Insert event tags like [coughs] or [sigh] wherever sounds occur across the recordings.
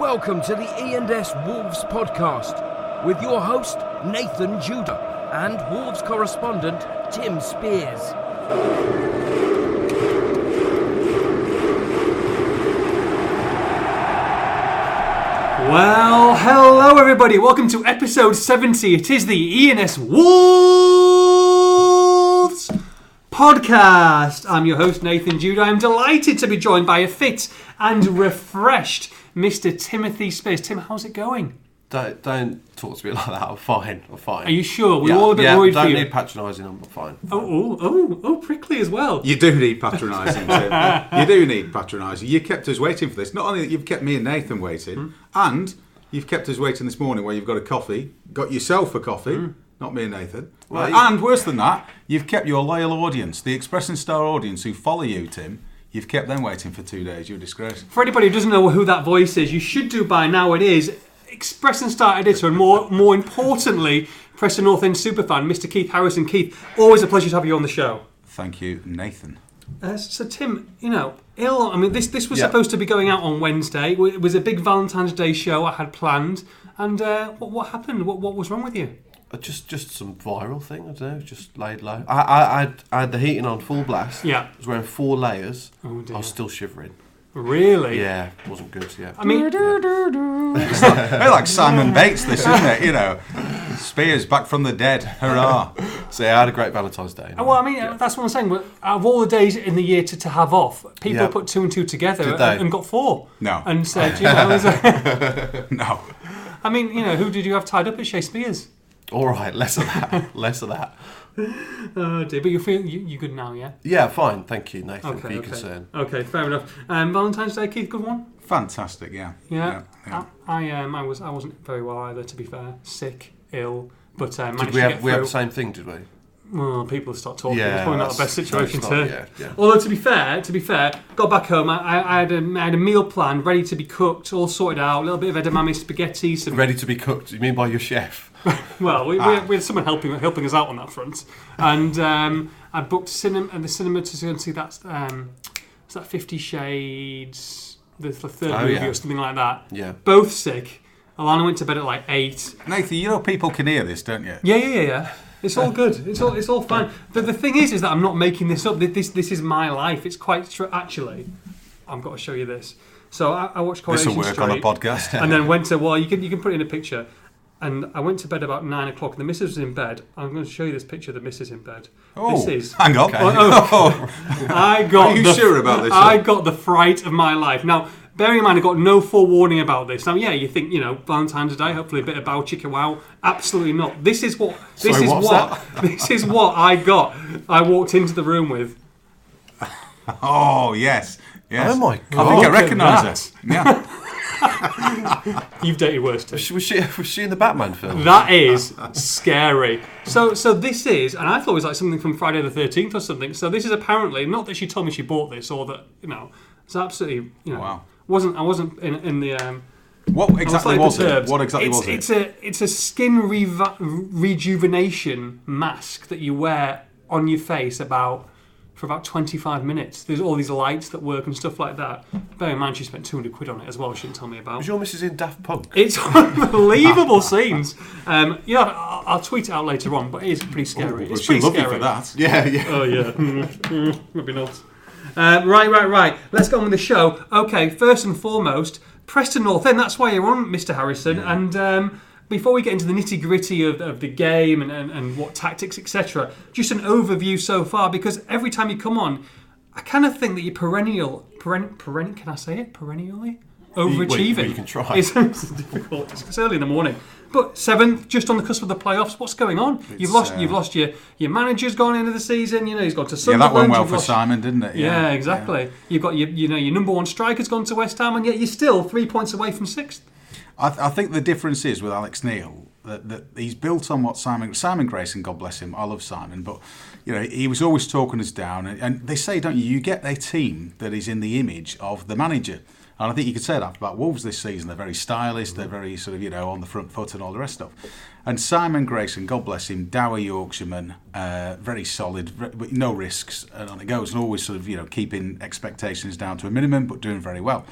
Welcome to the E&S Wolves podcast with your host Nathan Judah and Wolves correspondent Tim Spears. Well, hello everybody. Welcome to episode 70. It is the ENS Wolves podcast. I'm your host Nathan Judah. I'm delighted to be joined by a fit and refreshed Mr. Timothy Spears. Tim, how's it going? Don't don't talk to me [laughs] like that. I'm fine. I'm fine. Are you sure? We're yeah, all a bit yeah, worried don't for need patronising. I'm fine. oh, oh, oh, oh, prickly as well. You do need patronising, Tim. [laughs] you do need patronising. You kept us waiting for this. Not only that you've kept me and Nathan waiting, and you've kept us waiting this morning where you've got a coffee, got yourself a coffee, not me and Nathan. Well, Uh, and worse than that, you've kept your loyal audience, the Express and Star audience who follow you, Tim. You've kept them waiting for two days. You're a disgrace. For anybody who doesn't know who that voice is, you should do by now. It is Express and Star editor, and more more importantly, Preston North End superfan, Mr. Keith Harrison. Keith, always a pleasure to have you on the show. Thank you, Nathan. Uh, so Tim, you know, ill. I mean, this this was Yeah. supposed to be going out on Wednesday. It was a big Valentine's Day show I had planned, and uh, what what happened? What what was wrong with you? Uh, Just just some viral thing. I don't know. Just laid low. I I, I, had, I had the heating on full blast. Yeah. I was wearing four layers. Oh dear. I was still shivering. Really? Yeah, wasn't good. Yeah. I mean, They're like Simon Bates, this, isn't it? You know, Spears back from the dead. Hurrah. So yeah, I had a great Valentine's Day. well, I mean, that's what I'm saying. Out of all the days in the year to, to have off, people Yeah. put two and two together Did and, they? and got four. No. And said, you know, is it- [laughs] No. I mean, you know, who did you have tied up at Chez Spears? All right, less of that. [laughs] less of that. [laughs] Oh dear, but you feel you, you good now, yeah? Yeah, fine. Thank you, Nathan, for Okay, your okay. concern. Okay, fair enough. Um, Valentine's Day, Keith, good one. Fantastic, yeah. Yeah, yeah. I, I um, I was I wasn't very well either. To be fair, sick, ill, but uh, managed Did we to have get we have through. the same thing? Did we? Well, people start talking. Yeah, it's probably not the that's- best no, it's situation not, to. yeah, yeah. Although to be fair, to be fair, got back home. I, I, I had a I had a meal plan ready to be cooked, all sorted out. A little bit of edamame spaghetti, some Ready to be cooked? You mean by your chef? [laughs] Well, we, Ah. we, we had someone helping helping us out on that front, and um, I booked cinema and the cinema to go and see that. Um, is that Fifty Shades, the, the third Oh, movie yeah. or something like that? Yeah. Both sick. Alana went to bed at like eight. Nathan, you know people can hear this, don't you? Yeah, yeah, yeah, yeah. It's all good. It's all it's all fine. The, the thing is, is that I'm not making this up. This this is my life. It's quite true. Actually, I've got to show you this. So I, I watched This will work on a podcast. and then went to well you can you can put it in a picture and I went to bed about nine o'clock and the missus was in bed I'm going to show you this picture of the missus in bed Oh, this is hang on. Oh, oh. [laughs] oh, I got Are you the, sure about this, I got the fright of my life now bearing in mind I got no forewarning about this now yeah you think you know Valentine's Day hopefully a bit of bow chicka wow absolutely not this is what this Sorry, is what's what [laughs] this is what I got I walked into the room with [laughs] oh, yes. Yes. Oh my god! I think God. I recognise that. it. Yeah. [laughs] you've dated worse too Was she, was she was she in the Batman film? That is scary. So, so this is, and I thought it was like something from Friday the Thirteenth or something. So this is apparently not that she told me she bought this or that you know. It's absolutely you know. Wow. Wasn't I wasn't in, in the. Um, What I was exactly was it? What exactly it's, was it? It's a it's a skin reva- rejuvenation mask that you wear on your face about for about 25 minutes. There's all these lights that work and stuff like that. Bear in mind, she spent 200 quid on it as well. She didn't tell me about. Was your missus in Daft Punk? It's [laughs] unbelievable scenes. Um, yeah, I'll, I'll tweet it out later on, but it is pretty scary. Well, it's pretty love you scary. for that. Yeah, yeah. Oh yeah, Mm, mm, would be nuts. Um, right, right, right. Let's go on with the show. Okay, first and foremost, Preston North End. That's why you're on, Mr. Harrison. And um, before we get into the nitty gritty of, of the game and, and, and what tactics, etc., just an overview so far. Because every time you come on, I kind of think that you're perennial, peren, peren, Can I say it? Perennially overachieving. well, you can try. [laughs] It's, it's difficult. It's early in the morning. But seventh, just on the cusp of the playoffs. What's going on? you've lost. uh, you've lost your your manager's gone into the season. You know he's gone to Sunderland. Yeah, that went well you've for lost- Simon, didn't it? Yeah, exactly. You've got your you know your number one striker's gone to West Ham, and yet you're still three points away from sixth. I, th- I think the difference is with Alex Neil that, that he's built on what Simon Simon Grayson, God bless him, I love Simon, but you know he was always talking us down, and, and they say, don't you? You get a team that is in the image of the manager. And I think you could say that about Wolves this season. They're very stylish. They're very sort of you know on the front foot and all the rest of. And Simon Grayson, God bless him, dour Yorkshireman, uh, very solid, with no risks, and on it goes, and always sort of you know keeping expectations down to a minimum, but doing very well.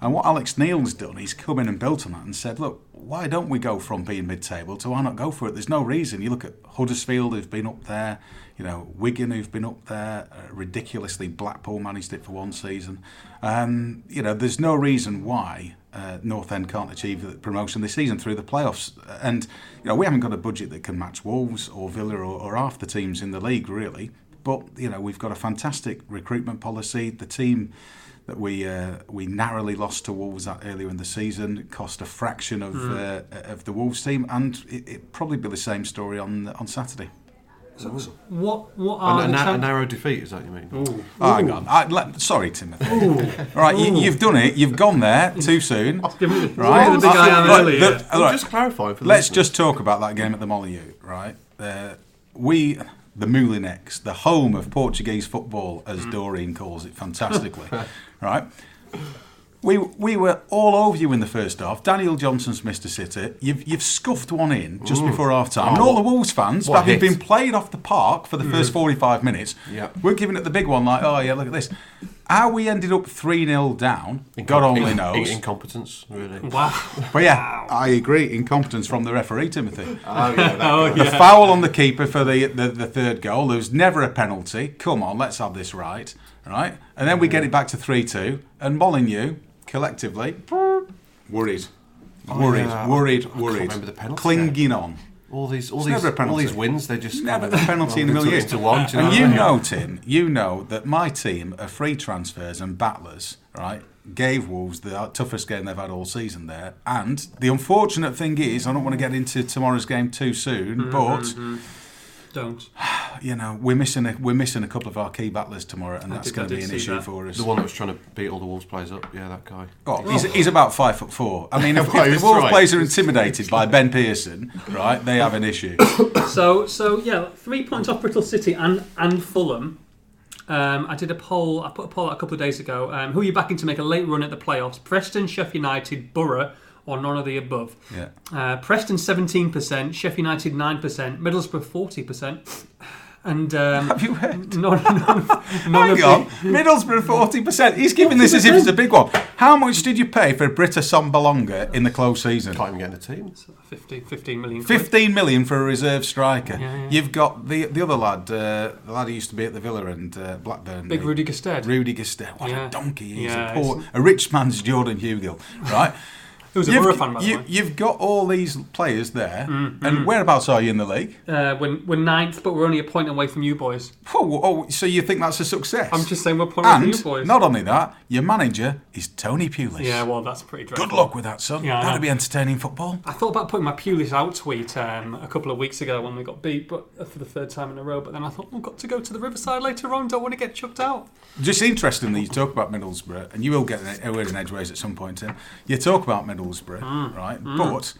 And what Alex Neil's done, he's come in and built on that and said, look, why don't we go from being mid-table to why not go for it? There's no reason. You look at Huddersfield, who've been up there, you know, Wigan, who've been up there, uh, ridiculously, Blackpool managed it for one season. Um, you know, there's no reason why uh, North End can't achieve the promotion this season through the playoffs. And, you know, we haven't got a budget that can match Wolves or Villa or, or half the teams in the league, really. But, you know, we've got a fantastic recruitment policy. The team that we uh, we narrowly lost to Wolves that earlier in the season. Cost a fraction of uh, of the Wolves team, and it, it probably be the same story on on Saturday. What what are And a, na- a narrow defeat, is that what you mean? Oh, hang on. I, let, sorry, Timothy. [laughs] All right, you, you've done it. You've gone there too soon. [laughs] Give me the, Right. give me the big I am look, earlier. the- all Well, right. Just clarifying for Let's just talk about that game at the Molineux, right? Uh, we, the Moulinex, the home of Portuguese football, as Doreen calls it fantastically, [laughs] right? We, we were all over you in the first half. Daniel Johnson's missed a sitter. You've, you've scuffed one in just mm. before half time. Oh, and all the Wolves fans, what having been played off the park for the mm. first 45 minutes, Yeah. we're giving it the big one like, oh, yeah, look at this. How we ended up 3 0 down, God only In- knows. Incompetence, really. Wow. But yeah, I agree. Incompetence from the referee, Timothy. [laughs] Oh, yeah, that Oh, The foul on the keeper for the, the, the third goal. There was never a penalty. Come on, let's have this right. Right? And then we get it back to 3 2. And Molineux, collectively, worried. Oh, worried, yeah. worried, I worried. remember the penalty Clinging on. All these, all It's these, all these wins, they just Never kind of- penalty in a million they years. to one. and know you what I mean? know, Tim, you know that my team of free transfers and battlers, right, gave Wolves the toughest game they've had all season there. And the unfortunate thing is, I don't want to get into tomorrow's game too soon, mm-hmm, but mm-hmm. Don't. [sighs] you know we're missing a we're missing a couple of our key battlers tomorrow, and I that's going to be an issue that. for us. The one that was trying to beat all the Wolves players up, yeah, that guy. Oh, he's, he's about five foot four. I mean, if, [laughs] Oh, if the Wolves right. players are intimidated by Ben Pearson, right, they have an issue. [coughs] So so yeah, three points off Bristol City and and Fulham. Um, I did a poll. I put a poll out a couple of days ago. Um, who are you backing to make a late run at the playoffs? Preston, Sheffield United, Borough, or none of the above? Yeah. Uh, Preston seventeen percent, Sheffield United nine percent, Middlesbrough forty percent, and um, Have you heard? [laughs] none, none, none of [laughs] Hang on, the, Middlesbrough forty percent. He's giving this as if it's a big one. How much did you pay for Britt Assombalonga in the close season? Can't even get in the team. 15, 15 million. quid. Fifteen million for a reserve striker. Yeah, yeah. You've got the the other lad, uh, the lad who used to be at the Villa and uh, Blackburn. Big Rudy Gestede. Rudy Gestede. What Yeah. a donkey he is. Yeah, a, poor, a rich man's Jordan Hugill, right? [laughs] Who's a You've- Borough fan, by the you, way. Mm, You've got all these players there, and whereabouts are you in the league? Uh, we're, we're ninth, but we're only a point away from you boys. Oh, oh, so you think that's a success? I'm just saying we're a point away from And you boys. not only that, your manager is Tony Pulis. yeah, well, that's pretty dreadful. Good luck with that, son. Yeah, I That'll know. be entertaining football. I thought about putting my Pulis out tweet um, a couple of weeks ago when we got beat, but uh, for the third time in a row. But then I thought, we've got to go to the Riverside later on. Don't want to get chucked out. Just interesting that you talk about Middlesbrough, and you will get a word in edgeways at some point, Tim. You talk about Middlesbrough, Mm. right? But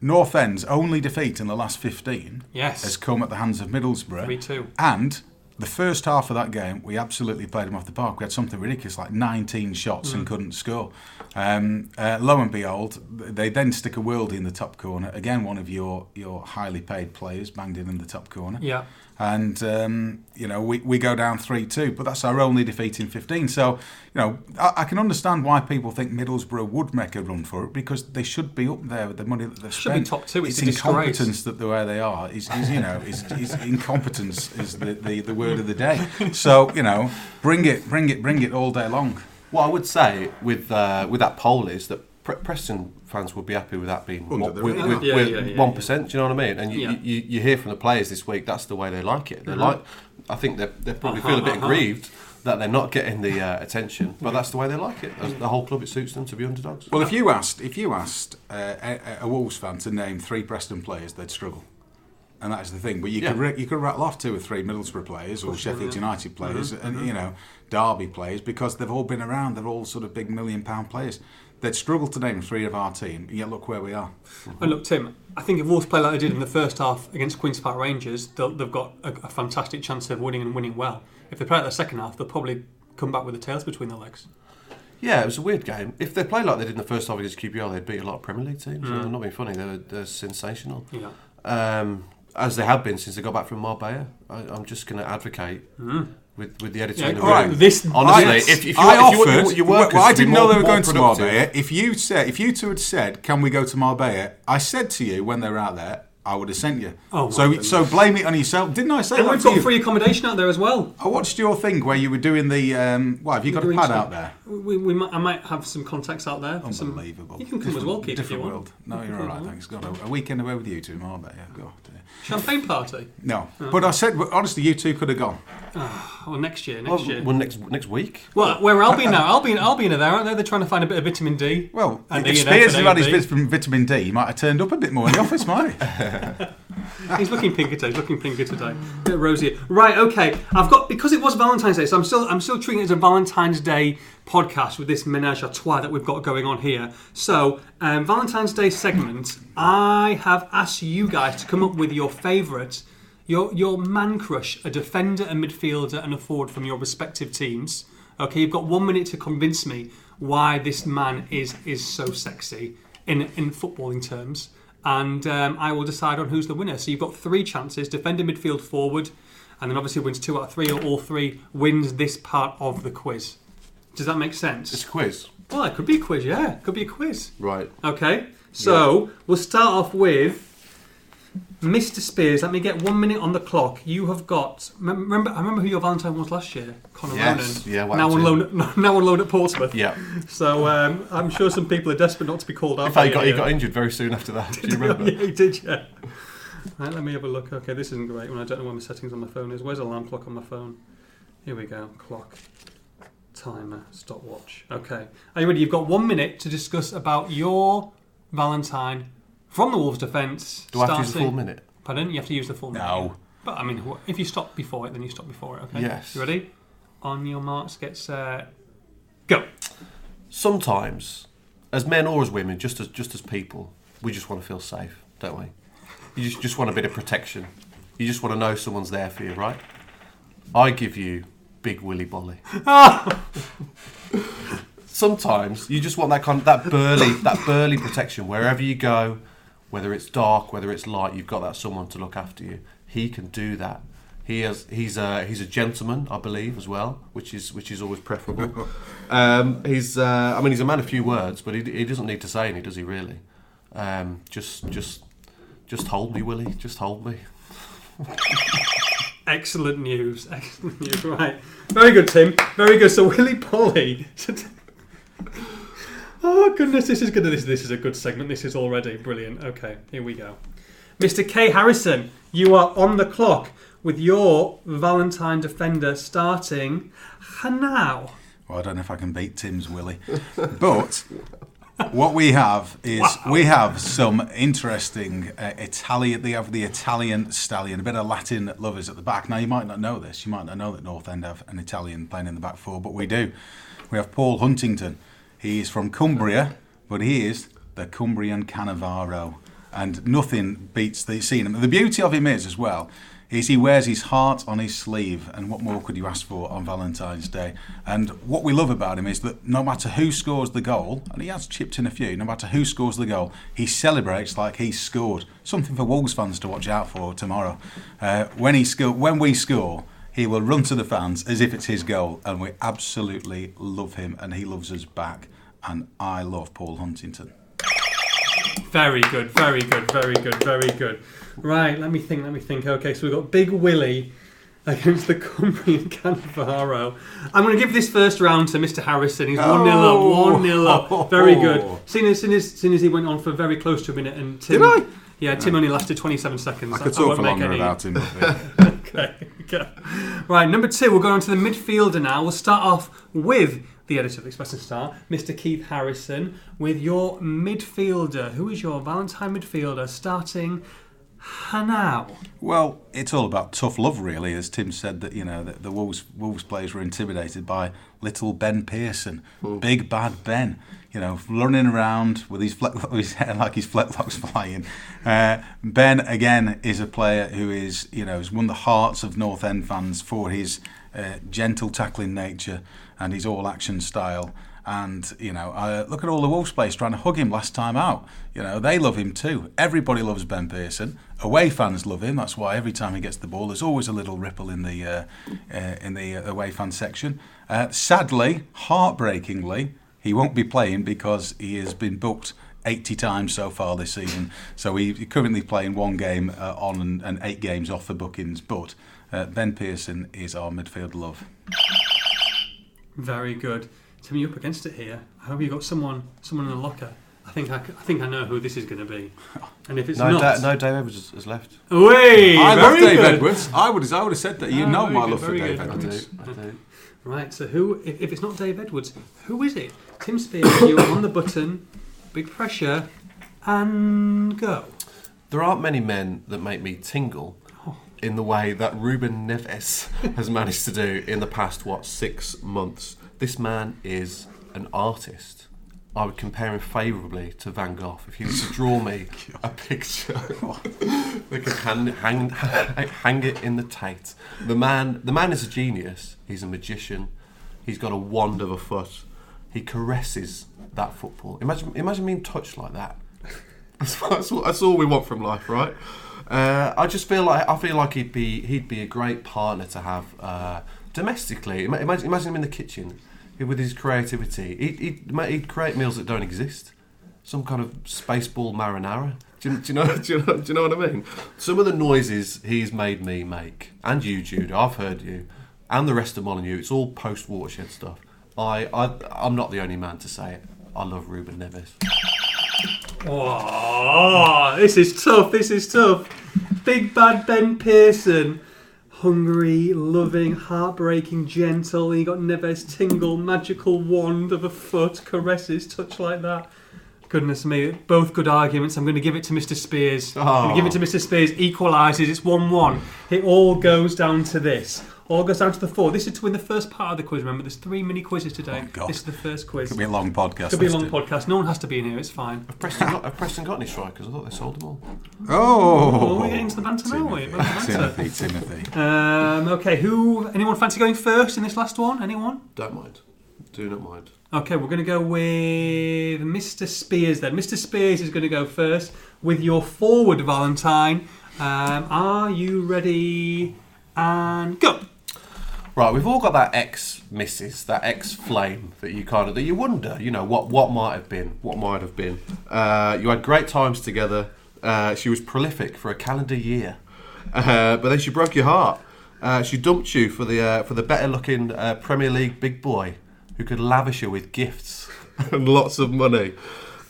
North End's only defeat in the last 15 Yes. has come at the hands of Middlesbrough. 3-2. And the first half of that game, we absolutely played them off the park. We had something ridiculous, like 19 shots Mm. and couldn't score. Um, uh, lo and behold, they then stick a worldie in the top corner. Again, one of your, your highly paid players banged in in the top corner. Yeah. And, um, you know, we, we go down 3 2, but that's our only defeat in 15. So, you know, I, I can understand why people think Middlesbrough would make a run for it because they should be up there with the money that they've Should be spent. top two. It's It's a disgrace. incompetence that the way they are is, is you know, is, is incompetence is the, the, the word of the day. So, you know, bring it, bring it, bring it all day long. What I would say with uh, with that poll is that Preston fans would be happy with that being one- the with, radar. with, Yeah, with yeah, yeah, 1%. Do you know what I mean? And you, Yeah. you, you hear from the players this week that's the way they like it. They Mm-hmm. like. I think they they probably feel a bit aggrieved that they're not getting the uh, attention, but that's the way they like it. As the whole club, it suits them to be underdogs. Well, if you asked, if you asked uh, a, a Wolves fan to name three Preston players, they'd struggle. And that's the thing. But you could Yeah. ra- you could rattle off two or three Middlesbrough players or Sheffield United players, and you know Derby players because they've all been around. They're all sort of big million pound players. They'd struggle to name three of our team. Yet look where we are. And look, Tim, I think if Wolves play like they did in the first half against Queen's Park Rangers, they'll, they've got a, a fantastic chance of winning and winning well. If they play like the second half, they'll probably come back with the tails between their legs. Yeah, it was a weird game. If they played like they did in the first half against QPR, they'd beat a lot of Premier League teams. Mm. I'm not being funny; they're, they're sensational. Yeah. um, as they have been since they got back from Marbella. I, I'm just going to advocate with, with the editor Yeah, in the right, this- honestly, I- if, if you, I if you offered. your workers well, I didn't know they were going to Marbella. If you said, if you two had said, "Can we go to Marbella?" I said to you when they were out there, I would have sent you. Oh, my so goodness. so blame it on yourself. Didn't I say And that we've to got you? free accommodation out there as well. I watched your thing where you were doing the. Um, well, have you got a pad some- out there? We, we might, I might have some contacts out there. for some- Unbelievable. You can come as well, Keith, if you Different want. world. No, You you're all right. come Thanks. Got a, a weekend away with you two in Marbella. God. uh, Champagne party. No, Oh. but I said honestly, you two could have gone. Oh, next year, Well, next year. well, next next week. Well, where I'll be now, [laughs] I'll be, I'll be in there, aren't they? They're trying to find a bit of vitamin D. Well, And if and F Spears and had had his A and B. vitamin, vitamin D, he might have turned up a bit more in the [laughs] office, might he? [laughs] [laughs] He's looking pinker today. He's looking pinker today. A Bit rosier. Right. Okay. I've got because it was Valentine's Day, so I'm still I'm still treating it as a Valentine's Day podcast with this menage a trois that we've got going on here. So um, Valentine's Day segment, I have asked you guys to come up with your favourite, your your man crush, a defender, a midfielder, and a forward from your respective teams. Okay, you've got one minute to convince me why this man is is so sexy in in footballing terms and um, I will decide on who's the winner. So you've got three chances: defender, midfield, forward, and then obviously wins two out of three, or all three wins this part of the quiz. Does that make sense? It's a quiz. Well, it could be a quiz. Yeah, it could be a quiz. Right. Okay, so we'll start off with Mr. Spears. Let me get one minute on the clock. You have got. Remember, I remember who your Valentine was last year. Connor Yes, Ronan. yeah, what now on loan. [laughs] Now on loan at Portsmouth. Yeah. So um, I'm sure some people are desperate not to be called out. In fact, he got, he got injured very soon after that. Do you [laughs] remember? yeah, he did, yeah. Right, let me have a look. Okay, this isn't great when I don't know where my settings on my phone is. Where's the alarm clock on my phone? Here we go. Clock. Timer. Stopwatch. Okay. Are you ready? You've got one minute to discuss about your Valentine from the Wolves defence. Do I have to use the starting- full minute? Pardon? You have to use the full minute. No. But I mean, wh- if you stop before it, then you stop before it, okay? Yes. You ready? On your marks, get set, uh, go. Sometimes, as men or as women, just as just as people, we just want to feel safe, don't we? You just just want a bit of protection. You just want to know someone's there for you, right? I give you Big Willy Boly. [laughs] Sometimes you just want that kind, that burly, that burly protection wherever you go, whether it's dark, whether it's light. You've got that someone to look after you. He can do that. He has, he's a he's a gentleman, I believe, as well, which is which is always preferable. [laughs] Um, he's uh, I mean he's a man of few words, but he, he doesn't need to say any, does he? Really? Um, just just just hold me, Willie. Just hold me. [laughs] Excellent news. [laughs] Excellent news. Right. Very good, Tim. Very good. So Willy Boly. Oh goodness, this is good. This this is a good segment. This is already brilliant. Okay, here we go. Mr. K Harrison, you are on the clock with your Valentine defender starting now. Well, I don't know if I can beat Tim's Willie, but what we have is we have some interesting uh, Italian. They have the Italian stallion, a bit of Latin lovers at the back. Now you might not know this. You might not know that North End have an Italian playing in the back four, but we do. We have Paul Huntington. He is from Cumbria, but he is the Cumbrian Cannavaro, and nothing beats the seeing him. The beauty of him is as well is he wears his heart on his sleeve, and what more could you ask for on Valentine's Day? And what we love about him is that no matter who scores the goal, and he has chipped in a few, no matter who scores the goal, he celebrates like he's scored. Something for Wolves fans to watch out for tomorrow. Uh, when he sco- when we score, he will run to the fans as if it's his goal, and we absolutely love him, and he loves us back. And I love Paul Huntington. Very good, very good, very good, very good. Right, let me think, let me think. Okay, so we've got Big Willie against the Cumbrian Cannavaro. I'm going to give this first round to Mr. Harrison. He's 1 0 up, 1 0 up. Very good. [laughs] Seeing as, seeing, as, seeing as he went on for very close to a minute and Tim. I? Yeah, Tim only lasted 27 seconds. I could talk for make longer any- about him. [laughs] Okay, okay. [laughs] Right, number two, we'll go on to the midfielder now. We'll start off with the editor of Express and Star, Mr. Keith Harrison, with your midfielder. Who is your Valentine midfielder starting now? Well, it's all about tough love, really. As Tim said, that you know the, the Wolves Wolves players were intimidated by little Ben Pearson, big bad Ben. You know, running around with his fleck, [laughs] with his hair like his fletlocks [laughs] flying. Uh, ben again is a player who is you know has won the hearts of North End fans for his uh, gentle tackling nature and his all action style. And you know, uh, look at all the Wolves players trying to hug him last time out. You know, they love him too. Everybody loves Ben Pearson. Away fans love him. That's why every time he gets the ball, there's always a little ripple in the uh, uh, in the uh, away fan section. Uh, sadly, heartbreakingly, he won't be playing because he has been booked 80 times so far this season. So he's currently playing one game uh, on and, and eight games off the bookings. But uh, Ben Pearson is our midfield love. Very good. Tim, you up against it here. I hope you got someone, someone in the locker. I think I, c- I think I know who this is going to be. And if it's No, not, da- no, Dave Edwards has- has left. Away! I love very Dave good. Edwards. I would, I would have said that. You Ah, know very my good, love for very Dave good. I Edwards. do. I do. Right. So who? If, if it's not Dave Edwards, who is it? Tim Spears. [coughs] You're on the button. Big pressure, and go. There aren't many men that make me tingle in the way that Ruben Neves has managed to do in the past, what, six months. This man is an artist. I would compare him favourably to Van Gogh. If he was to draw me [laughs] a picture, [laughs] [laughs] they could hang, hang, hang it in the Tate. The man, the man is a genius. He's a magician. He's got a wand of a foot. He caresses that football. Imagine, imagine being touched like that. That's, that's, all, that's all we want from life, right? Uh, I just feel like I feel like he'd be he'd be a great partner to have uh, domestically. Imagine, imagine him in the kitchen with his creativity. He'd, ma- he'd create meals that don't exist. Some kind of spaceball marinara. Do you, do, you know, [laughs] do, you know, do you know what I mean? Some of the noises he's made me make, and you, Jude, I've heard you, and the rest of Molineux, it's all post watershed stuff. I, I, I'm not the only man to say it. I love Ruben Neves. Oh, this is tough. This is tough. Big bad Ben Pearson. Hungry, loving, heartbreaking, gentle. And you got Neves Tingle, magical wand of a foot, caresses, touch like that. Goodness me, both good arguments. I'm going to give it to Mr. Spears. I'm going to give it to oh. Mr. Spears. Equalises. It's 1 1. It all goes down to this. All goes down to the four. This is to win the first part of the quiz. Remember, there's three mini quizzes today. Oh, God. this is the first quiz. Could be a long podcast. Could be a long podcast. No one has to be in here. It's fine. Have Preston got, have Preston got any strikers? I thought they sold them all. Oh, Oh, we're getting into the banter now, are we? Banter. Timothy, Timothy. Um, okay, who? Anyone fancy going first in this last one? Anyone? Don't mind. Do not mind. Okay, we're going to go with Mr. Spears then. Mr. Spears is going to go first with your forward, Valentine. Um, are you ready? And go. Right, we've all got that ex missus, that ex flame that you kind of that you wonder, you know, what what might have been, what might have been. Uh, you had great times together. Uh, she was prolific for a calendar year, uh, but then she broke your heart. Uh, she dumped you for the uh, for the better looking uh, Premier League big boy who could lavish you with gifts [laughs] and lots of money.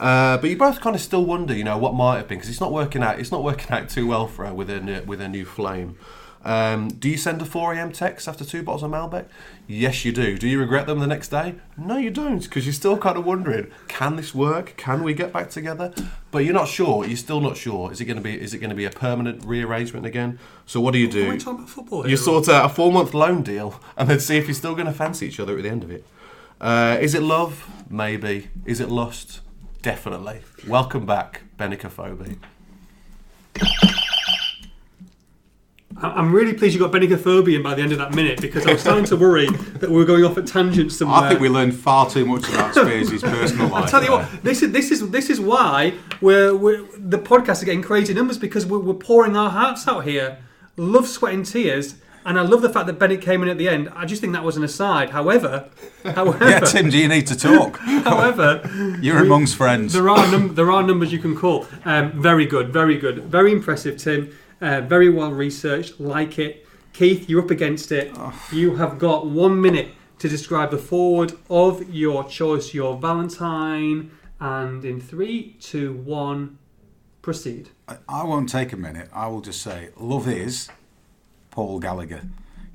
But you both kind of still wonder, you know, what might have been because it's not working out. It's not working out too well for her with her with her new flame. Um, do you send a 4 a.m. text after two bottles of Malbec? Yes, you do. Do you regret them the next day? No, you don't, because you're still kind of wondering, can this work? Can we get back together? But you're not sure. You're still not sure. Is it going to be? Is it going to be a permanent rearrangement again? So what do you Are do? we talking about football? You sort out a four-month loan deal, and then see if you're still going to fancy each other at the end of it. Uh, is it love? Maybe. Is it lust? Definitely. Welcome back, Benik Afobe. I'm really pleased you got Benik Afobe by the end of that minute because I was starting to worry that we were going off at tangents somewhere. I think we learned far too much about Spears' personal life. I tell you what, this is this is this is why we're, we're the podcast are getting crazy numbers because we're, we're pouring our hearts out here. Love, sweat, and tears, and I love the fact that Bennett came in at the end. I just think that was an aside. However, [laughs] however, Yeah, Tim, do you need to talk? [laughs] however, You're amongst friends. there are num- there are numbers you can call. Um, very good, very good, very impressive, Tim. Uh, very well researched. Like it, Keith. You're up against it. You have got one minute to describe the forward of your choice, your Valentine, and in three, two, one, proceed. I- I won't take a minute. I will just say, love is Paul Gallagher.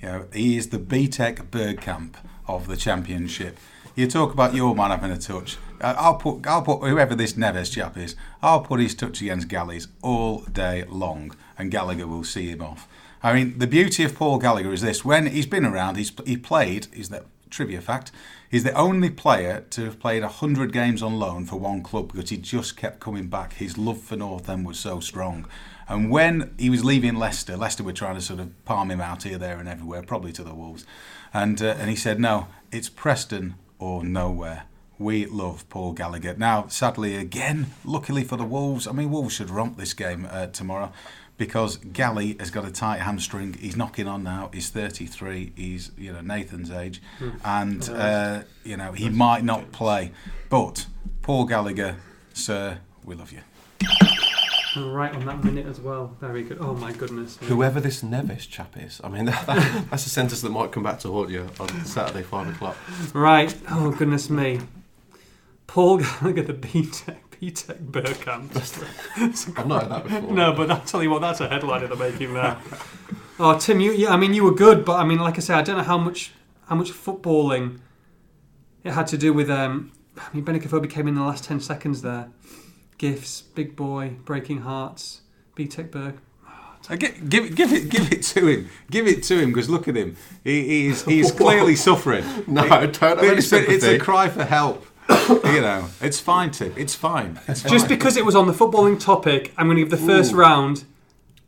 You know, he is the BTEC Bergkamp of the championship. You talk about your man having a touch. I- I'll put, I'll put whoever this Neves chap is. I'll put his touch against Gally's all day long, and Gallagher will see him off. I mean, the beauty of Paul Gallagher is this: when he's been around, he's he played. Is that trivia fact? He's the only player to have played hundred games on loan for one club because he just kept coming back. His love for North End was so strong. And when he was leaving Leicester, Leicester were trying to sort of palm him out here, there, and everywhere, probably to the Wolves. And uh, and he said, "No, it's Preston or nowhere." We love Paul Gallagher. Now, sadly, again, luckily for the Wolves, I mean, Wolves should romp this game uh, tomorrow because Gally has got a tight hamstring. He's knocking on now. He's 33. He's you know Nathan's age, and uh, you know he might not play. But Paul Gallagher, sir, we love you. Right on that minute as well. Very good. Oh my goodness. Whoever this Neves chap is, I mean, that, [laughs] that, that's a sentence that might come back to haunt you on Saturday, 5 o'clock. Right. Oh goodness me. Paul Gallagher, the BTEC, BTEC Bergkamp. [laughs] I've not heard that before. no, but I'll tell you what, that's a headline of the making there. Oh, Tim, you, yeah, I mean, you were good, but I mean, like I say, I don't know how much, how much footballing it had to do with. Um, I mean, Benik Afobe came in the last ten seconds there. Gifts, big boy, breaking hearts, BTEC Berg. Uh, gi- give, it- give it, give it to him. Give it to him because look at him. He, he's he's [laughs] clearly suffering. No, don't have any It's, it's a cry for help. You know, it's fine, Tim. It's fine. It's fine. Just because it was on the footballing topic, I'm going to give the first round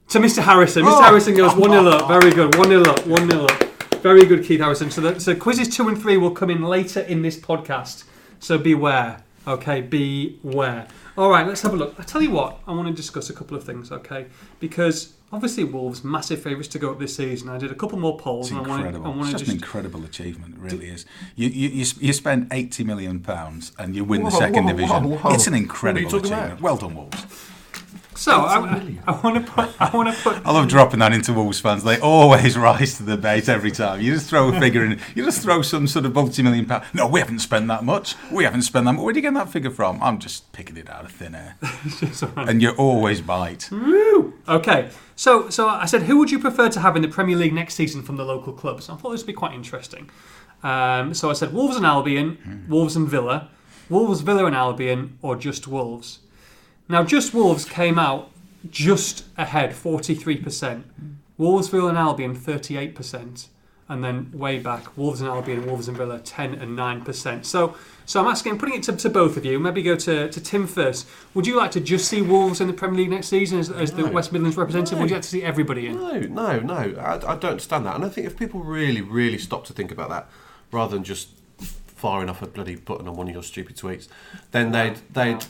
to Mr. Harrison. Mr. Oh. Harrison goes 1 0 up. Very good. 1 0 up. 1 0 up. Very good, Keith Harrison. So, the, so quizzes 2 and 3 will come in later in this podcast. So beware. Okay, beware. All right, let's have a look. I tell you what, I want to discuss a couple of things, okay? Because obviously, Wolves, massive favourites to go up this season. I did a couple more polls. It's and I wanted, incredible. I It's wanted just an incredible achievement. It really is. You, you, you, spend eighty million pounds and you win the second whoa, division. whoa, whoa. It's an What are you incredible achievement. about? Well done, Wolves. So I, I want to put. I want to put. I love dropping that into Wolves fans. They always [laughs] rise to the bait every time. You just throw a figure in. You just throw some sort of multi-million pound. No, we haven't spent that much. We haven't spent that much. Where do you get that figure from? I'm just picking it out of thin air. [laughs] and you always bite. Okay, so so I said, who would you prefer to have in the Premier League next season from the local clubs? I thought this would be quite interesting. Um, so I said Wolves and Albion, Wolves and Villa, Wolves, Villa and Albion, or just Wolves. Now, just Wolves came out just ahead, forty-three percent. Wolvesville and Albion, thirty-eight percent, and then way back, Wolves and Albion, Wolves and Villa, ten and nine percent. So, so I'm asking, putting it to, to both of you. Maybe go to, to Tim first. Would you like to just see Wolves in the Premier League next season as, as the West Midlands representative? No. Would you like to see everybody in? No, no, no. I, I don't understand that. And I think if people really, really stop to think about that, rather than just firing off a bloody button on one of your stupid tweets, then they'd they'd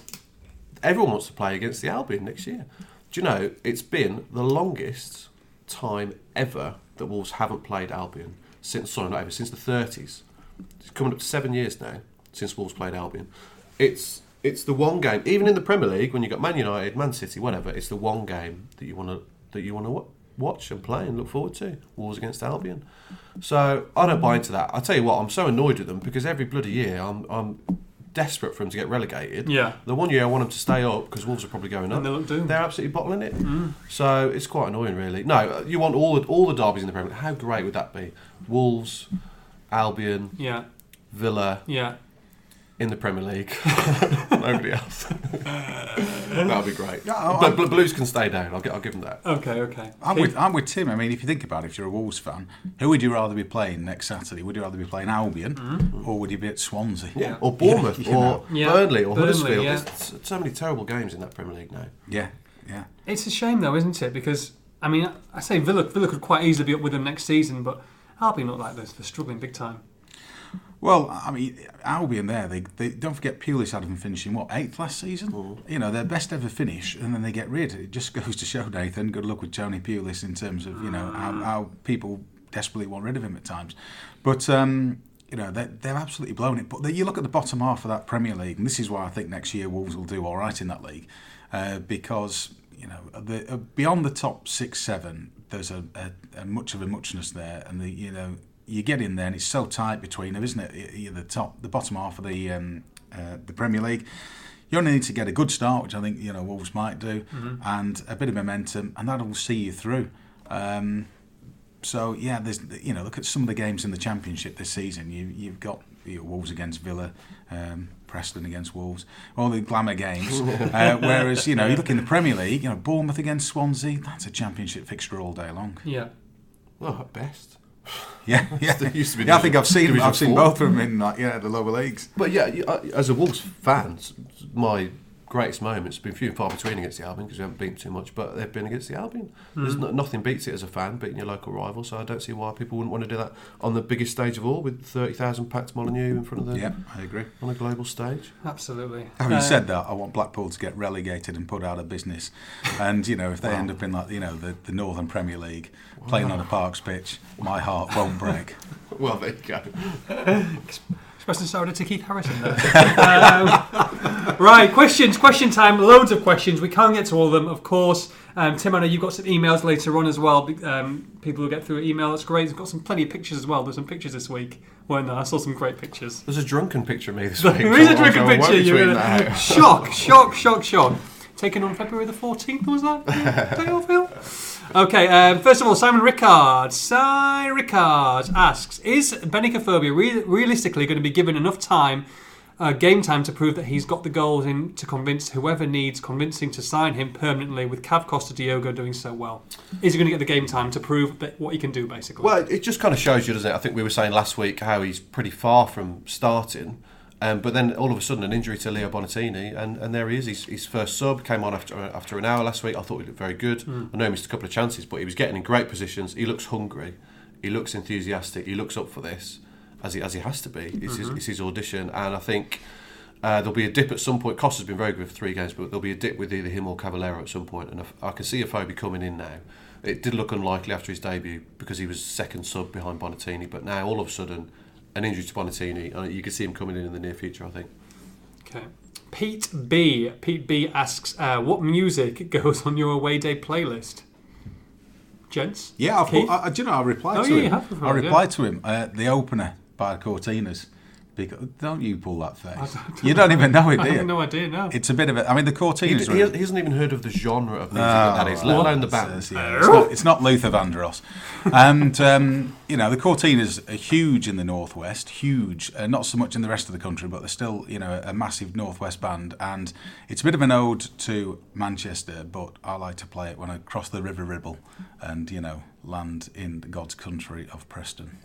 everyone wants to play against the Albion next year. Do you know it's been the longest time ever that Wolves haven't played Albion since sorry not ever since the thirties. It's coming up to seven years now since Wolves played Albion. It's it's the one game, even in the Premier League, when you have got Man United, Man City, whatever. It's the one game that you want to that you want to watch and play and look forward to. Wolves against Albion. So I don't buy into that. I tell you what, I'm so annoyed with them because every bloody year I'm I'm desperate for them to get relegated. Yeah. The one year I want them to stay up because Wolves are probably going up. And they look doomed. They're absolutely bottling it. Mm. So it's quite annoying, really. No, you want all the, all the derbies in the Premier League. How great would that be? Wolves, Albion, Yeah, Villa yeah. In the Premier League. [laughs] Nobody else. [laughs] that would be great. Yeah, I- but Bl- Blues can stay down. I'll, gi- I'll give them that. Okay, okay. I'm Keith? with, I'm with Tim. I mean, if you think about it, if you're a Wolves fan, who would you rather be playing next Saturday? Would you rather be playing Albion mm-hmm. or would you be at Swansea? Yeah. Or Bournemouth, You know. or Yeah. Burnley, or Burnley, Huddersfield. yeah. There's so many terrible games in that Premier League now. Yeah, yeah. It's a shame though, isn't it? Because I mean, I say Villa, Villa could quite easily be up with them next season, but Albion look like they're, they're struggling big time. Well, I mean, Albion there, they, they don't forget Pulis had them finishing, what, eighth last season? You know, their best ever finish, and then they get rid. It just [laughs] goes to show, Nathan, good luck with Tony Pulis in terms of, you know, how, how people desperately want rid of him at times. But, um, you know, they're, they're absolutely blown it. But the, you look at the bottom half of that Premier League, and this is why I think next year Wolves will do all right in that league, uh, because, you know, the, uh, beyond the top six, seven, there's a, a, a much of a muchness there, and the, you know, you get in there and it's so tight between them, isn't it? Y- y- The top, the bottom half of the um, uh, the Premier League. You only need to get a good start, which I think you know Wolves might do, and a bit of momentum, and that'll see you through. Um, so yeah, there's you know look at some of the games in the Championship this season. You you've got you know, Wolves against Villa, um, Preston against Wolves, all the glamour games. [laughs] uh, whereas you know you look in the Premier League, you know Bournemouth against Swansea, that's a Championship fixture all day long. Yeah. Well, at best. Yeah, [laughs] yeah. There used to be yeah I think I've seen Division I've seen four. both of them in like yeah the lower leagues. But yeah, you- I- as a Wolves fan, s- my greatest moments have been few and far between against the Albion because we haven't beaten too much, but they've been against the Albion. There's no, nothing beats it as a fan beating your local rival, so I don't see why people wouldn't want to do that on the biggest stage of all with 30,000 packed Molineux in front of them Yeah, I agree. on a global stage. Absolutely. Having Uh, said that, I want Blackpool to get relegated and put out of business. And you know, if they end up in like you know the, the Northern Premier League, playing on a Parks pitch, my heart won't break. [laughs] Well, there you go. [laughs] Expressing soda to Keith Harrison there. um, right, questions, question time. Loads of questions. We can't get to all of them, of course. Um, Tim, I know you've got some emails later on as well. Um, people will get through email. That's great. We've got some plenty of pictures as well. There's some pictures this week, weren't there? I saw some great pictures. There's a drunken picture of me this week. There is a drunken picture. You're gonna, shock, shock, shock, shock. Taken on February the 14th, was that? [laughs] Day off, Phil? Okay, um, first of all, Simon Rickard. Si Rickard asks Is Benik Afobe re- realistically going to be given enough time, uh, game time, to prove that he's got the goals in to convince whoever needs convincing to sign him permanently with Cav Costa Diogo doing so well? Is he going to get the game time to prove that what he can do, basically? Well, it just kind of shows you, doesn't it? I think we were saying last week how he's pretty far from starting. Um, but then all of a sudden, an injury to Leo Bonatini, and, and there he is. His, his first sub came on after after an hour last week. I thought he looked very good. I know he missed a couple of chances, but he was getting in great positions. He looks hungry. He looks enthusiastic. He looks up for this, as he as he has to be. It's, his, it's his audition, and I think uh, there'll be a dip at some point. Costa's been very good for three games, but there'll be a dip with either him or Cavaleiro at some point, and I, I can see a Afobe coming in now. It did look unlikely after his debut because he was second sub behind Bonatini, but now all of a sudden, an injury to Bonatini, uh, you can see him coming in in the near future. I think. Okay. Pete B. Pete B asks, uh, "What music goes on your away day playlist?" Gents. Yeah, I've, Keith? I, I- do you know I replied Oh, to yeah, him. you have replied, I replied to him. Uh, the opener by the Courteeners. Because, don't you pull that face? you don't even know it, [laughs] I do you? have no idea. No. It's a bit of a. I mean, the He, Courteeners. he, were- he hasn't even heard of the genre of music that that is, let Oh, alone the it's, band. uh, yeah, it's, not, it's not Luther Vandross. [laughs] And, um, you know, the Courteeners are huge in the Northwest, huge. Uh, not so much in the rest of the country, but they're still, you know, a massive Northwest band. And it's a bit of an ode to Manchester, but I like to play it when I cross the River Ribble and, you know, land in God's country of Preston.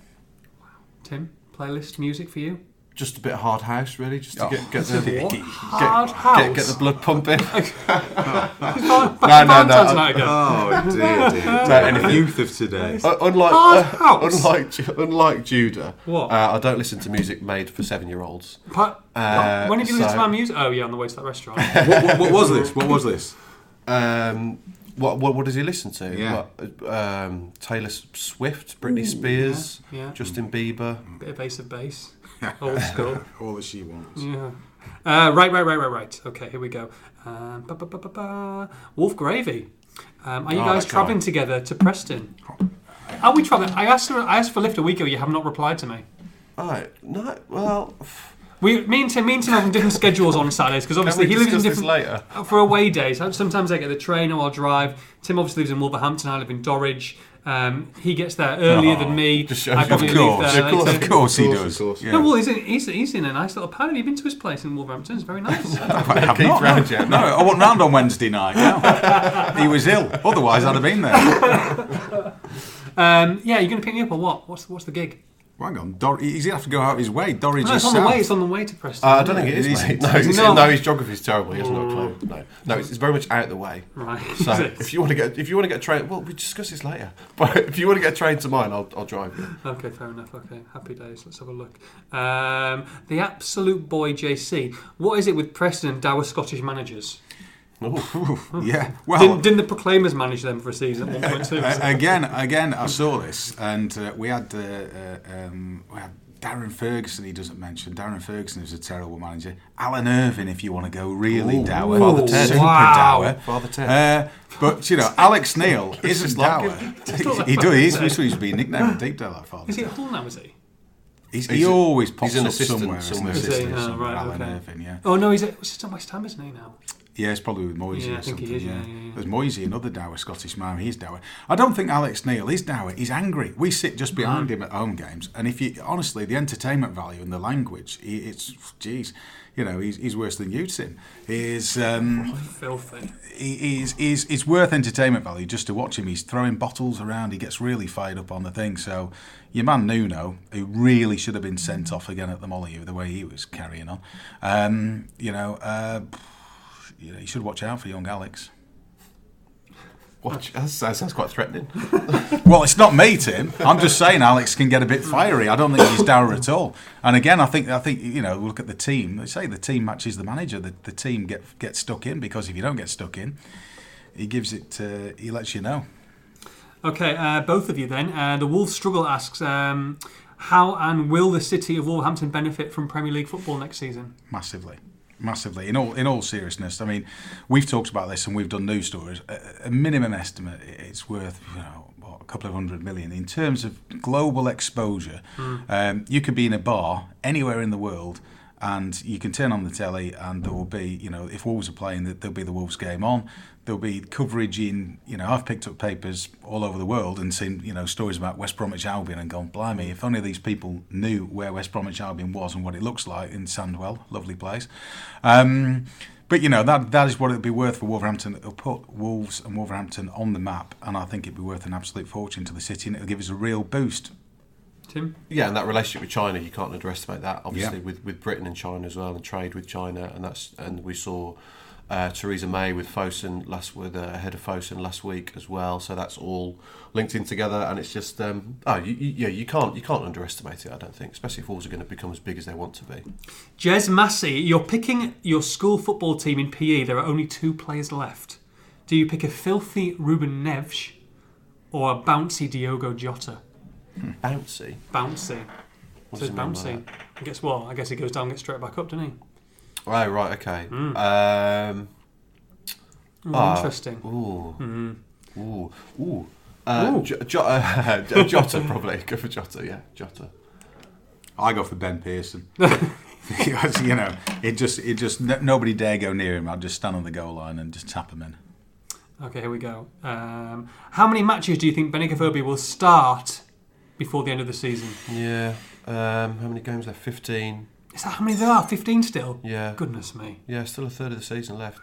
Tim, playlist music for you? Just a bit of hard house, really, just to Oh. get get [laughs] the What? get, Hard get, house. get the blood pumping. [laughs] [laughs] Back No, no, no. Oh dear, dear. No, anything. Youth of today. Uh, unlike Hard uh, house. unlike unlike Judah, What? Uh, I don't listen to music made for seven year olds. Pa- Uh, when did you listen to so- my music? Oh yeah, on the way to that restaurant. what, what, what was this? What was this? Um, what, what what does he listen to? Yeah. What, um, Taylor Swift, Britney Spears, yeah. Justin Bieber. Bit of bass of bass. [laughs] Old school. [laughs] All that she wants. Yeah. Uh, right, right, right, right, right. Okay, here we go. Um, ba, ba, ba, ba, ba. Wolf Gravy. Um, are you Oh, guys travelling together to Preston? Are we travelling? I asked. I asked for lift a week ago. You have not replied to me. Oh no, well, We, me and Tim, me and Tim have different schedules on Saturdays because obviously he lives in different later? for away days. Sometimes I get the train or I'll drive. Tim obviously lives in Wolverhampton. I live in Dorridge. Um, he gets there earlier than me. Just shows I probably Of leave course, there of course, later. Of course he does. course. Yeah. No, well, he's in, he's, he's in a nice little pad. Have you been to his place in Wolverhampton? It's very nice. [laughs] I have Keith not. round yet? No, I wasn't round on Wednesday night. No. [laughs] he was ill. Otherwise, I'd have been there. [laughs] um, yeah, you're going to pick me up or what? What's, what's the gig? Hang on, Dor- he's gonna have to go out of his way. Dorridge No, is it's on the south. way. It's on the way to Preston. Uh, I don't think it is, It is. mate. No, it's, No. no. his is terrible. He hasn't got a clue. No, no, it's, it's very much out the way. Right. So [laughs] if you want to get if you want to get a train, well, we discuss this later. [laughs] But if you want to get a train to mine, I'll, I'll drive you. Okay, fair enough. Okay, happy days. Let's have a look. Um, the absolute boy JC. What is it with Preston and dour Scottish managers? Yeah. Well, Didn't, didn't the Proclaimers manage them for a season at one point too? Again, again, I saw this, and uh, we had uh, uh, um, we had Darren Ferguson. He doesn't mention Darren Ferguson is a terrible manager. Alan Irvine, if you want to go really Ooh, dour, Father Ted. super Wow. dour. Father Ted. Uh, but you know, Alex Neil [laughs] isn't like dour. [laughs] he does. He's supposed to be nicknamed [laughs] Deepdale like Father. is he Ted. at Hull now? Is he? He's, He's he a- always pops he's an up assistant somewhere. as somewhere. Is he? assistant Oh, somewhere, right, Alan okay. Irvine, yeah. Oh no, he's at, he's at West Ham, isn't he now? Yeah, it's probably with Moyesy Yeah, or something. is, yeah. yeah, yeah, yeah. There's Moyesy, another dour Scottish man. He's dour. I don't think Alex Neil is dour. He's angry. We sit just behind Mm. him at home games, and if you honestly, the entertainment value and the language, it's geez, you know, he's, he's worse than you, Tim. He's um, Filthy. he, he's, he's, worth entertainment value just to watch him. He's throwing bottles around. He gets really fired up on the thing. So your man Nuno, who really should have been sent off again at the Molineux, the way he was carrying on, um, you know. Uh, you, know, you should watch out for young Alex. Watch, that sounds sounds quite threatening. [laughs] Well, it's not me, Tim. I'm just saying Alex can get a bit fiery. I don't think he's dour at all. And again, I think I think you know, look at the team. They say the team matches the manager. The, the team get get stuck in because if you don't get stuck in, he gives it. Uh, he lets you know. Okay, uh, both of you then. Uh, the Wolves Struggle asks, um, how and will the city of Wolverhampton benefit from Premier League football next season? massively massively. In all in all seriousness i mean we've talked about this and we've done news stories. A, a minimum estimate it's worth you know what, a couple of hundred million. In terms of global exposure um, you could be in a bar anywhere in the world and you can turn on the telly and there will be you know if wolves are playing there'll be the wolves game on there'll be coverage in you know i've picked up papers all over the world and seen you know stories about west bromwich albion and gone blimey if only these people knew where west bromwich albion was and what it looks like in sandwell lovely place um, but you know that that is what it'd be worth for Wolverhampton. It'll put Wolves and Wolverhampton on the map, and I think it'd be worth an absolute fortune to the city, and it'll give us a real boost. Tim? Yeah, and that relationship with China, you can't underestimate that. Obviously, Yeah. with, with Britain and China as well, and trade with China, and that's and we saw uh, Theresa May with Fosun last with uh, head of Fosun last week as well. So that's all linked in together, and it's just um, oh, you, you, yeah, you can't you can't underestimate it. I don't think, especially if Wolves are going to become as big as they want to be. Jez Massey, you're picking your school football team in PE. There are only two players left. Do you pick a filthy Ruben Neves or a bouncy Diogo Jota? Bouncy. Bouncy. What it bouncy. I guess what? I guess he goes down and gets straight back up, doesn't he? Oh right, okay. Hmm. Um, Ooh, Ah. interesting. ooh, ooh, ooh. Uh, Ooh. J- J- uh, [laughs] Jota probably go for Jota. Yeah, Jota. I go for Ben Pearson. [laughs] Because, you know, it just it just n- nobody dare go near him. I'll just stand on the goal line and just tap him in. Okay, here we go. Um, how many matches do you think Benik Afobe will start before the end of the season? Yeah. Um, how many games left? Fifteen. Is that how many there are? 15 still? Yeah. Goodness me. Yeah, still a third of the season left.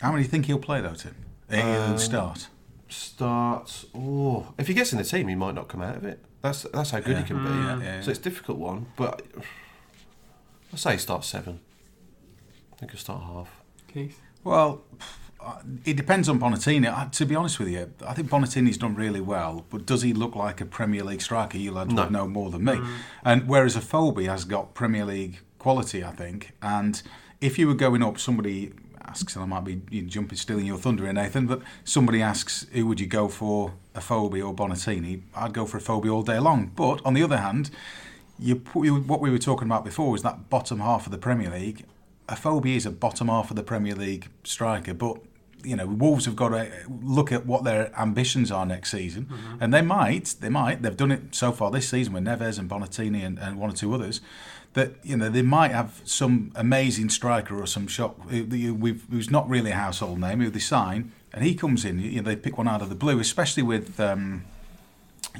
How many do you think he'll play though, Tim? He'll Um, start. Starts. Oh, if he gets in the team, he might not come out of it. That's that's how good Yeah. he can be. Yeah, yeah, So it's a difficult one, but I'd say start seven. I think he'll start half. Keith? Well, uh, it depends on Bonatini. To be honest with you, I think Bonatini's done really well, but does he look like a Premier League striker? You'll No. know more than me. And whereas Afobe has got Premier League quality, I think. And if you were going up, somebody asks, and I might be you know, jumping, stealing your thunder here, Nathan, but somebody asks, who would you go for, Afobe or Bonatini? I'd go for Afobe all day long. But on the other hand, you what we were talking about before was that bottom half of the Premier League. Afobe is a bottom half of the Premier League striker, but you know Wolves have got to look at what their ambitions are next season, mm-hmm. and they might, they might, they've done it so far this season with Neves and Bonatini and, and one or two others. That you know they might have some amazing striker or some shock we've- who's not really a household name who they sign, and he comes in. You know they pick one out of the blue, especially with. Um,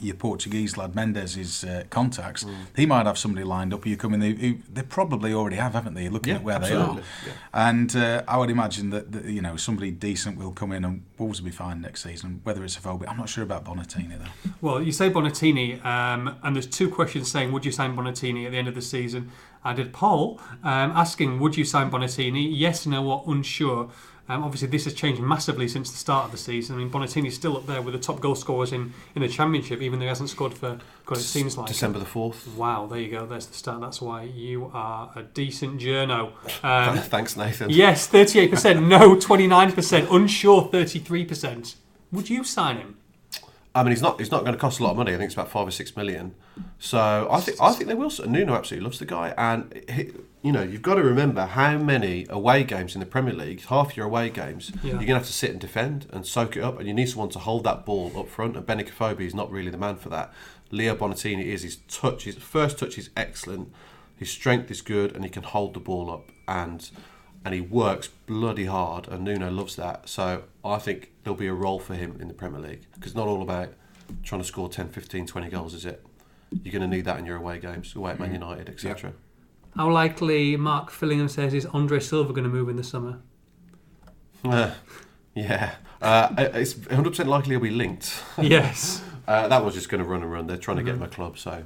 your Portuguese lad Mendes's uh, contacts, Mm. he might have somebody lined up you come in. Who they probably already have, haven't they? Looking Yeah, at where absolutely, they yeah. are, and uh, I would imagine that, that you know somebody decent will come in and Wolves will be fine next season. Whether it's Afobe, I'm not sure about Bonatini though. Well, you say Bonatini, um, and there's two questions saying, would you sign Bonatini at the end of the season? I did poll um, asking, would you sign Bonatini? Yes, no, or unsure. Um, obviously, this has changed massively since the start of the season. I mean, Bonatini's still up there with the top goal scorers in, in the Championship, even though he hasn't scored for, God, it seems like. December the fourth. Wow, there you go. There's the start. That's why you are a decent journo. Um, [laughs] Thanks, Nathan. yes, 38%. No, 29%. Unsure, 33%. Would you sign him? I mean, he's not. He's not going to cost a lot of money. I think it's about five or six million. So I think I think they will. Nuno absolutely loves the guy, and he, you know you've got to remember how many away games in the Premier League. Half your away games, Yeah. you're going to have to sit and defend and soak it up, and you need someone to hold that ball up front. And Benik Afobe is not really the man for that. Leo Bonatini is. His touch, his first touch is excellent. His strength is good, and he can hold the ball up and. And he works bloody hard, and Nuno loves that. So I think there'll be a role for him in the Premier League because it's not all about trying to score 10, 15, 20 goals, is it? You're going to need that in your away games, away at Man United, etc. How likely, Mark Fillingham says, is Andre Silva going to move in the summer? Uh, [laughs] yeah, uh, it's 100% likely he'll be linked. [laughs] yes. Uh, that one's just going to run and run. They're trying to get him a club, so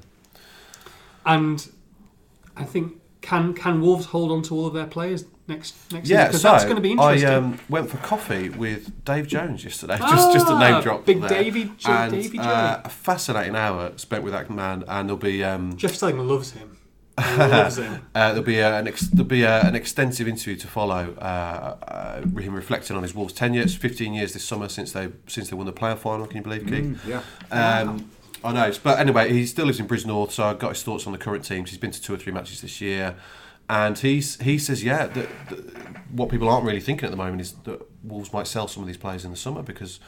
And I think can can Wolves hold on to all of their players next next season? Yeah, Because so that's going to be interesting. I um, went for coffee with Dave Jones yesterday. [laughs] just, just a name Ah, drop. Big there. Davy J- and, Davy J. Uh, a fascinating hour spent with that man, and there'll be um, Jeff Stelling loves him. [laughs] loves him. uh, there'll be uh, an ex- there'll be uh, an extensive interview to follow. Uh, uh, him reflecting on his Wolves tenure. It's 15 years this summer since they since they won the playoff final. Can you believe, Keith? Yeah. Um, I know, but anyway, he still lives in Bridgnorth, so I got his thoughts on the current teams. He's been to two or three matches this year, and he's he says, yeah, that, that what people aren't really thinking at the moment is that Wolves might sell some of these players in the summer because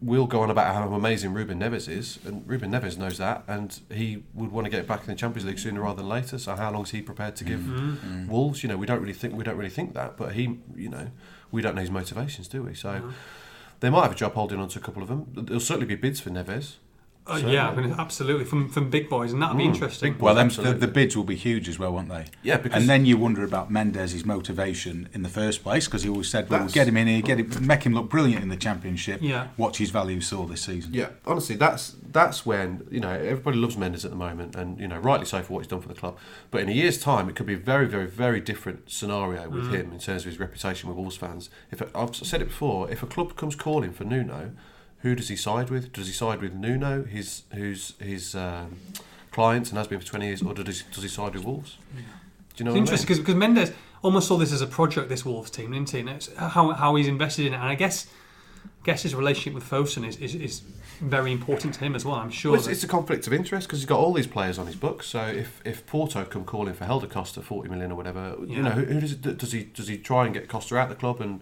we'll go on about how amazing Ruben Neves is, and Ruben Neves knows that, and he would want to get back in the Champions League sooner rather than later. So how long is he prepared to give mm-hmm. mm. Wolves? You know, we don't really think we don't really think that, but he, you know, we don't know his motivations, do we? So. They might have a job holding on to a couple of them. There'll certainly be bids for Neves. Uh, yeah, I mean, absolutely from from big boys, and that'd be Mm, interesting. big Well, then the, the bids will be huge as well, won't they? Yeah, because- and then you wonder about Mendes' motivation in the first place because he always said, "Well, That's- get him in here, get him, make him look brilliant in the championship. Yeah. Watch his value soar this season." Yeah, honestly, that's that's when you know everybody loves Mendes at the moment, and you know rightly so for what he's done for the club. But in a year's time, it could be a very, very, very different scenario with him in terms of his reputation with Wolves fans. If I've said it before, if a club comes calling for Nuno, who does he side with? Does he side with Nuno, his who's his um, client and has been for twenty years, or does he, does he side with Wolves? Do you know It's interesting I mean? because because Mendes almost saw this as a project, this Wolves team, didn't he? And it's how how he's invested in it, and I guess guess his relationship with Fosun is, is, is very important to him as well. I'm sure. Well, it's, it's a conflict of interest because he's got all these players on his books. So if, if Porto come calling for Helder Costa forty million or whatever, Yeah. you know, who, who does it, does he does he try and get Costa out of the club and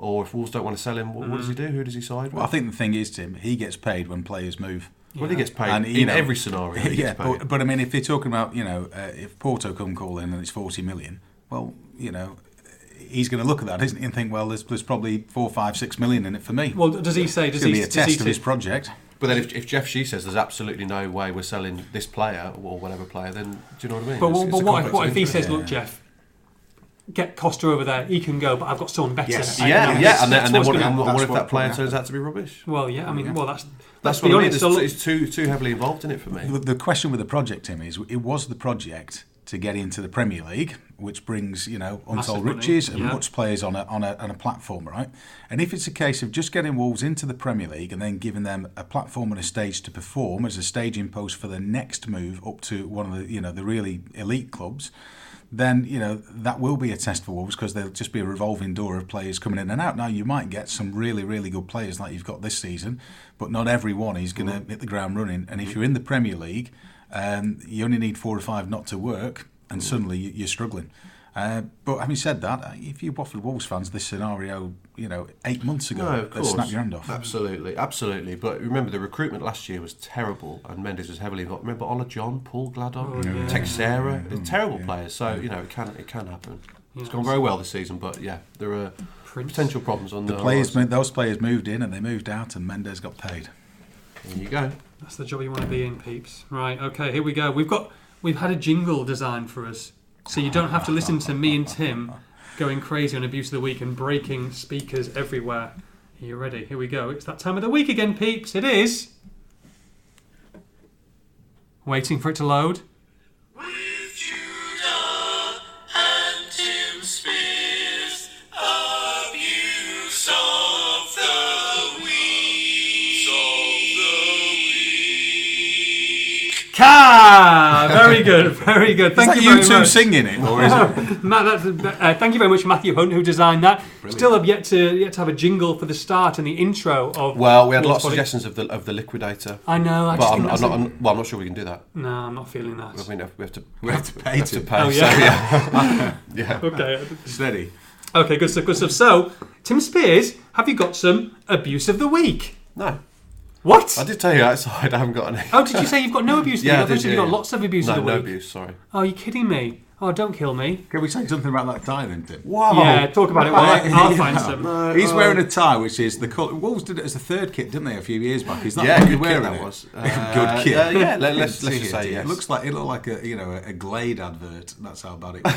or if Wolves don't want to sell him, what, what does he do? Who does he side with? Well, I think the thing is, Tim, he gets paid when players move. well, he gets paid And, in know, every scenario. He [laughs] yeah, gets paid. but, but I mean, if they're talking about, you know, uh, if Porto come calling and it's 40 million, well, you know, he's going to look at that, isn't he, and think, well, there's, there's probably four, five, six million in it for me. well, does he say? it's Does going he? to be a does he test of his project. But then if, if Jeff Shi says there's absolutely no way we're selling this player or whatever player, then do you know what I mean? But, It's- what- it's but what, if, conflict what if he interest. says, "Look, Jeff, get Costa over there. He can go, but I've got someone better." Yes. I- Yeah, yeah, that's- and then, and then what's what, gonna- what if that player turns out to be rubbish? Well, yeah. I mean, well, that's That's let's what be I mean. honest. So- it's too too heavily involved in it for me. The, the question with the project, Tim, is it was the project to get into the Premier League, which brings you know Massive untold money, riches and yeah. much players on a, on a on a platform, right? And if it's a case of just getting Wolves into the Premier League and then giving them a platform and a stage to perform as a staging post for the next move up to one of the you know the really elite clubs. Then you know that will be a test for Wolves because there'll just be a revolving door of players coming in and out. Now you might get some really, really good players like you've got this season, but not everyone is going to mm. hit the ground running. And if mm. you're in the Premier League, um, you only need four or five not to work, and mm. suddenly you're struggling. Uh, but having said that, uh, if you offered Wolves fans this scenario, you know, eight months ago, No, of they'd snap your hand off. Absolutely, absolutely. But remember, the recruitment last year was terrible, and Mendes was heavily involved. Remember Ola John, Paul Gladon, yeah. Teixeira, they're terrible players. So you know it can it can happen. It's gone very well this season, but yeah, there are Prince. potential problems on The the players, horizon. mo- those players moved in and they moved out, and Mendes got paid. There you go. That's the job you want to be in, peeps. Right, okay, here we go. We've got we've had a jingle designed for us. So you don't have to listen to me and Tim going crazy on abuse of the week and breaking speakers everywhere. Are you ready? Here we go. It's that time of the week again, peeps. It is. Waiting for it to load. Ka! Very good, [laughs] very good. Thank you you, two much. singing it, or is it? [laughs] Matt, that's, uh, thank you very much, Matthew Hunt, who designed that. Still have yet to yet to have a jingle for the start and the intro of. Well, we had lots of suggestions of the of the liquidator, I know. I but just I'm, I'm not. I'm, well, I'm not sure we can do that. No, I'm not feeling that. I mean, we have to. We have to pay have to to. pay. Oh, so, yeah. [laughs] yeah. Okay. Steady. Okay, good stuff, good stuff. So, Tim Spears, have you got some abuse of the week? No, What? I did tell you outside. I haven't got any. Oh, did you say you've got no [laughs] abuse of the Yeah, I week? I thought you did, said you've yeah, got yeah. lots of abuse no, of the no week. abuse. Sorry. Oh, you're kidding me. Oh, don't kill me. Can we say something about that tie then, Tim? Wow. Yeah, talk about it. While I, [laughs] I'll find some. He's wearing a tie, which is the colour. Wolves did it as a third kit, didn't they, a few years back? Is that Yeah, what good you're kit wearing that it? was. [laughs] good Uh, kit. uh, yeah, let- let's- let's See just it, say It yes. looks like it looked like a you know a, a Glade advert. That's how bad it was.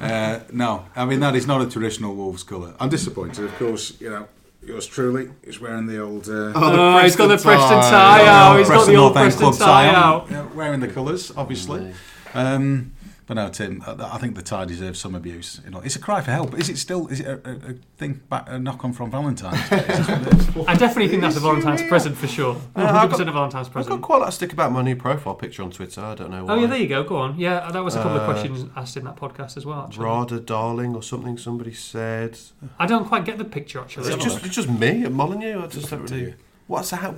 uh, no, I mean that is not a traditional Wolves colour. I'm disappointed. Of course, you know. Yours truly is wearing the old. Uh, Oh, he's got the Preston Preston tie. tie Oh, out. He's got the old North End Preston Club tie out. yeah, wearing the colours, obviously. Um, But no, Tim, I I think the tie deserves some abuse. You know, it's a cry for help. Is it still? Is it a, a, a thing back a knock on from Valentine's Day? Is this what it is? [laughs] I definitely think that's a Valentine's present for sure. 100% a Valentine's I've got quite a lot of stick about my new profile picture on Twitter. I don't know why. Oh yeah, there you go. Go on. Yeah, that was a couple of Uh, questions asked in that podcast as well. Actually, Rada darling or something somebody said. I don't quite get the picture actually. It's just, it's just me at Molineux. I just don't really. Dear. What's that?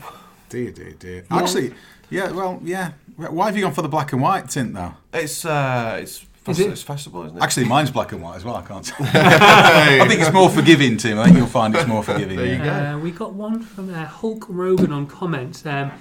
Dear, dear, dear. Actually, yeah. Well, yeah. Why have you gone for the black and white tint though? It's uh, it's Is it- it's fashionable, isn't it? Actually, mine's black and white as well. I can't. [laughs] I think it's more forgiving, Tim. I think you'll find it's more forgiving. There you yeah. go. Uh, we got one from uh, Hulk Rogan on comments. Um,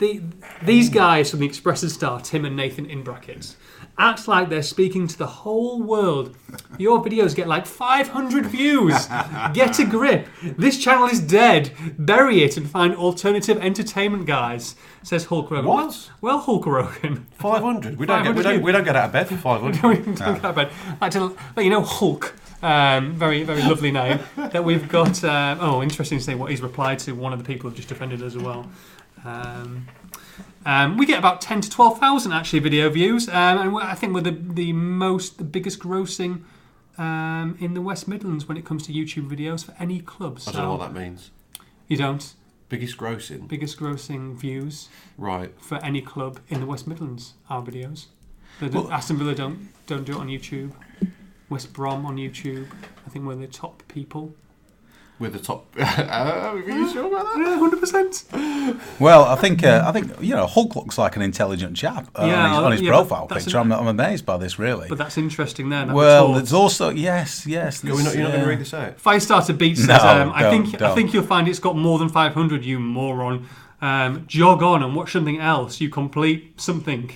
the, these guys from the Express and Star, Tim and Nathan in brackets, act like they're speaking to the whole world. Your videos get like 500 views. [laughs] Get a grip. This channel is dead. Bury it and find alternative entertainment guys. Says Hulk Rogan. What? Well, Hulk Rogan. Five hundred. We don't get we don't we don't get out of bed for five hundred. [laughs] we can talk about. I'd like to let you know Hulk. Um, very, very lovely name. that we've got. Um, oh, interesting to see what he's replied to. One of the people who've just defended us as well. Um, um, we get about ten to twelve thousand actually video views, um, and I think we're the the most, the biggest grossing um, in the West Midlands when it comes to YouTube videos for any club. I So don't know what that means. you don't Biggest grossing. biggest grossing views Right. for any club in the West Midlands. Our videos. They don't- Aston Villa don't don't do it on YouTube. West Brom on YouTube. I think we're the top people. With the top. [laughs] uh, are you sure about that? Yeah, hundred percent. Well, I think uh, I think you know Hulk looks like an intelligent chap uh, Yeah, on his, on his yeah, profile picture. an- I'm, I'm amazed by this, really. But that's interesting. Then well, we're there's told. also yes, yes. You're not, you're not going to read this out. Firestarter Beat says, No, um, "I don't, think I don't. think you'll find it's got more than 500. You moron. Um, jog on and watch something else. You complete something.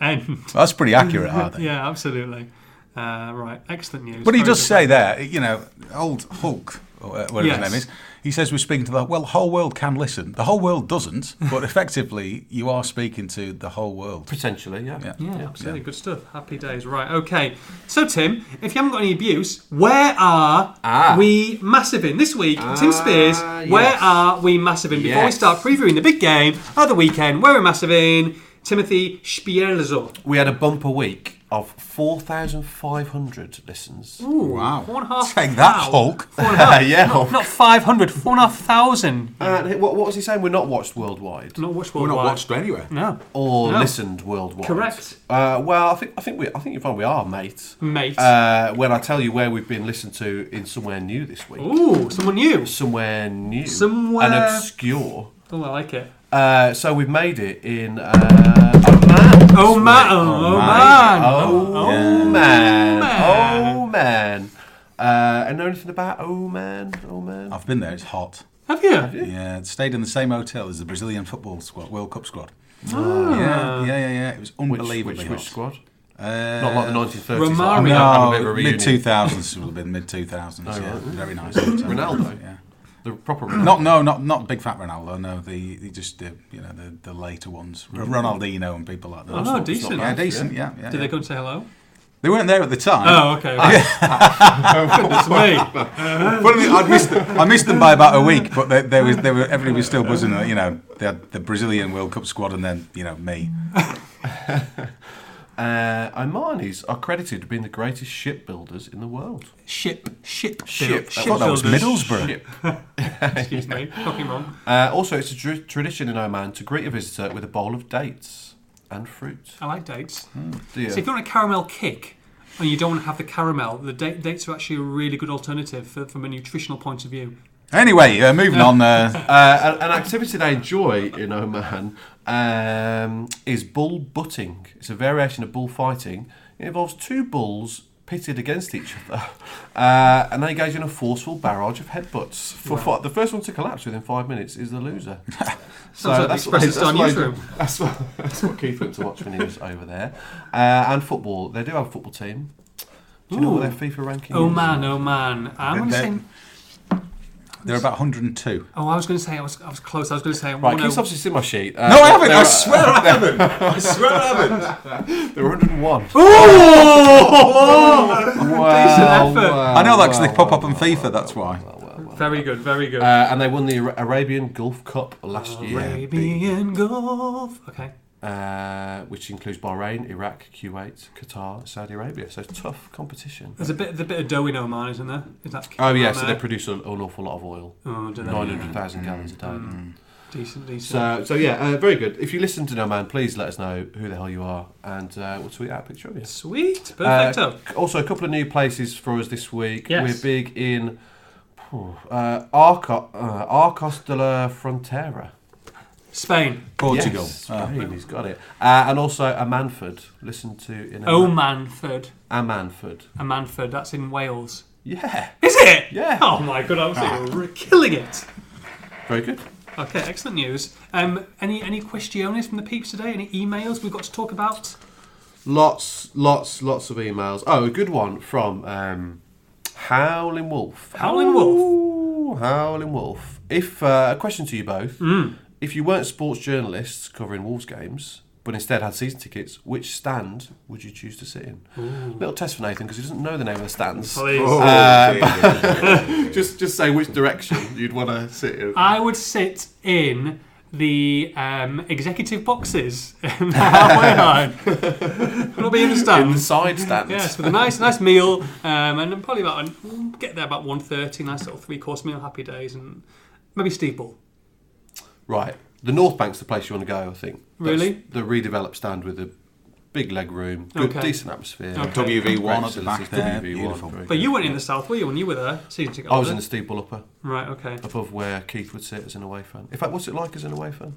End. That's pretty accurate, I [laughs] think. yeah, absolutely. Uh, right, excellent news. But he Very does say there, you know, old Hulk, or whatever Yes. his name is. He says we're speaking to the well, the whole world can listen. The whole world doesn't, [laughs] but effectively you are speaking to the whole world. Potentially, yeah. Yeah. Yeah, absolutely. Good stuff. Happy days. Right, okay. So, Tim, if you haven't got any abuse, where are Ah. we massive in? This week, Tim Spears, Ah, where are we massive in? Before we start previewing the big game of the weekend, where are we massive in? Timothy Spierzo. We had a bumper week of 4,500 listens. Ooh, wow. Four and a half. Take that, wow. Hulk. Four and a [laughs] half. Yeah. Not, not 500, four and a half thousand. And what, what was he saying? We're not watched worldwide Not watched worldwide. We're not watched anywhere. No. or No. listened worldwide. Correct. Uh, well, I think I think we I think you find we are, mate. Mate. Uh, when I tell you where we've been listened to in somewhere new this week, Ooh, someone new. somewhere new, Somewhere- and obscure. Oh, I like it. Uh, so we've made it in uh, Oman. Oh, man. Oh, man. Oh, Yeah. man. man. Oh man. Uh, and know anything about Oh man? Oh man. I've been there. It's hot. Have you? Yeah, stayed in the same hotel as the Brazilian football squad, World Cup squad. Ah. Yeah, yeah, yeah, yeah. It was Which, unbelievably which, hot. which squad? Uh, Not like the 1930s. Romario. like, we don't have a bit of a No, mid two thousands would have been mid two thousands. Oh, yeah, right. very nice. hotel. Ronaldo? Yeah. The proper [clears throat] Ronaldo. Not no, not not big fat Ronaldo. No, the, the just the you know the, the later ones, R- Ronaldinho and people like that. Oh, not- it's decent. not yeah, decent. Yeah, yeah. Did yeah. they go and say hello? They weren't there at the time. Oh, okay. [laughs] Oh, goodness me. [laughs] Funny, I missed them, I missed them by about a week, but they, they was they were everybody was still buzzing. You know, they had the Brazilian World Cup squad, and then you know me. [laughs] Uh, Omanis are credited with being the greatest shipbuilders in the world. Ship, ship, Ship. build- I ship thought that was. Middlesbrough. Ship. [laughs] Excuse me, fucking wrong. Uh, also, it's a tr- tradition in Oman to greet a visitor with a bowl of dates and fruit. I like dates. Do you? So if you want a caramel kick and you don't want to have the caramel, the da- dates are actually a really good alternative for, from a nutritional point of view. Anyway, uh, moving on. Uh, [laughs] Uh, an, an activity I enjoy in Oman um, is bull butting. It's a variation of bullfighting. It involves two bulls pitted against each other, [laughs] uh, and they engage in a forceful barrage of headbutts. For fi- the first one to collapse within five minutes is the loser. [laughs] so like the Express Star what- newsroom. that's what, that's what Keith went to watch when he was over there. Uh, and football, they do have a football team. Do you know what their FIFA ranking Oh is? man, oh man. I'm going to They- say. they're about 102. Oh, I was going to say I was I was close. I was going to say Right, one Keith's oh- obviously seen my sheet. Uh, No, I haven't. they're- I swear I [laughs] haven't. I swear I haven't. They're 101. Oh! Decent effort. I know that because they pop up on FIFA. That's why. Very good, very good. Uh, and they won the Ara- Arabian Gulf Cup last year. Arabian Gulf. Okay. Uh, which includes Bahrain, Iraq, Kuwait, Qatar, Saudi Arabia. So tough competition. There's a bit, there's a bit of dough in Oman, isn't there? Is that Oh yeah, Oman so they produce an, an awful lot of oil, Oh, do they? nine hundred thousand gallons a day. Decent, decent. So, so yeah, uh, very good. If you listen to No Man, please let us know who the hell you are, and uh, we'll tweet out a picture of you. Sweet, Uh, perfecto. also, a couple of new places for us this week. Yes. We're big in uh, Arco, uh, Arcos de la Frontera. Spain. Portugal. Yes, Ah. Spain, he's got it. Uh, and also Ammanford. Listen to in a Oh, Manford. Ammanford. A Manford, that's in Wales. Yeah, Is it? Yeah. Oh my god, I was you're killing it. very good. Okay, excellent news. Um, any any questiones from the peeps today? Any emails we've got to talk about? Lots, lots, lots of emails. Oh, a good one from um, Howling Wolf. Howling Wolf. Ooh, Howling Wolf. If uh, a question to you both: Hmm. If you weren't sports journalists covering Wolves games, but instead had season tickets, which stand would you choose to sit in? Little test for Nathan because he doesn't know the name of the stands. Please. Oh, Uh, [laughs] just, just say which direction you'd want to sit in. I would sit in the um, executive boxes [laughs] in the halfway line. Will be in the in the stands. side stands. Yes, with a nice, nice meal, um, and then probably about get there about 1.30, Nice little three course meal, happy days, and maybe Steve Bull. Right. The North Bank's the place you want to go, I think. That's Really? The redeveloped stand with a big leg room, good, Okay. decent atmosphere. Okay. WV1 at the back there. WV1, Beautiful. very But good. you weren't in the south, were you? When you were there, season ticket. I was in the Steve Bull upper, Right. Okay. above where Keith would sit as an away fan. In fact, what's it like as an away fan?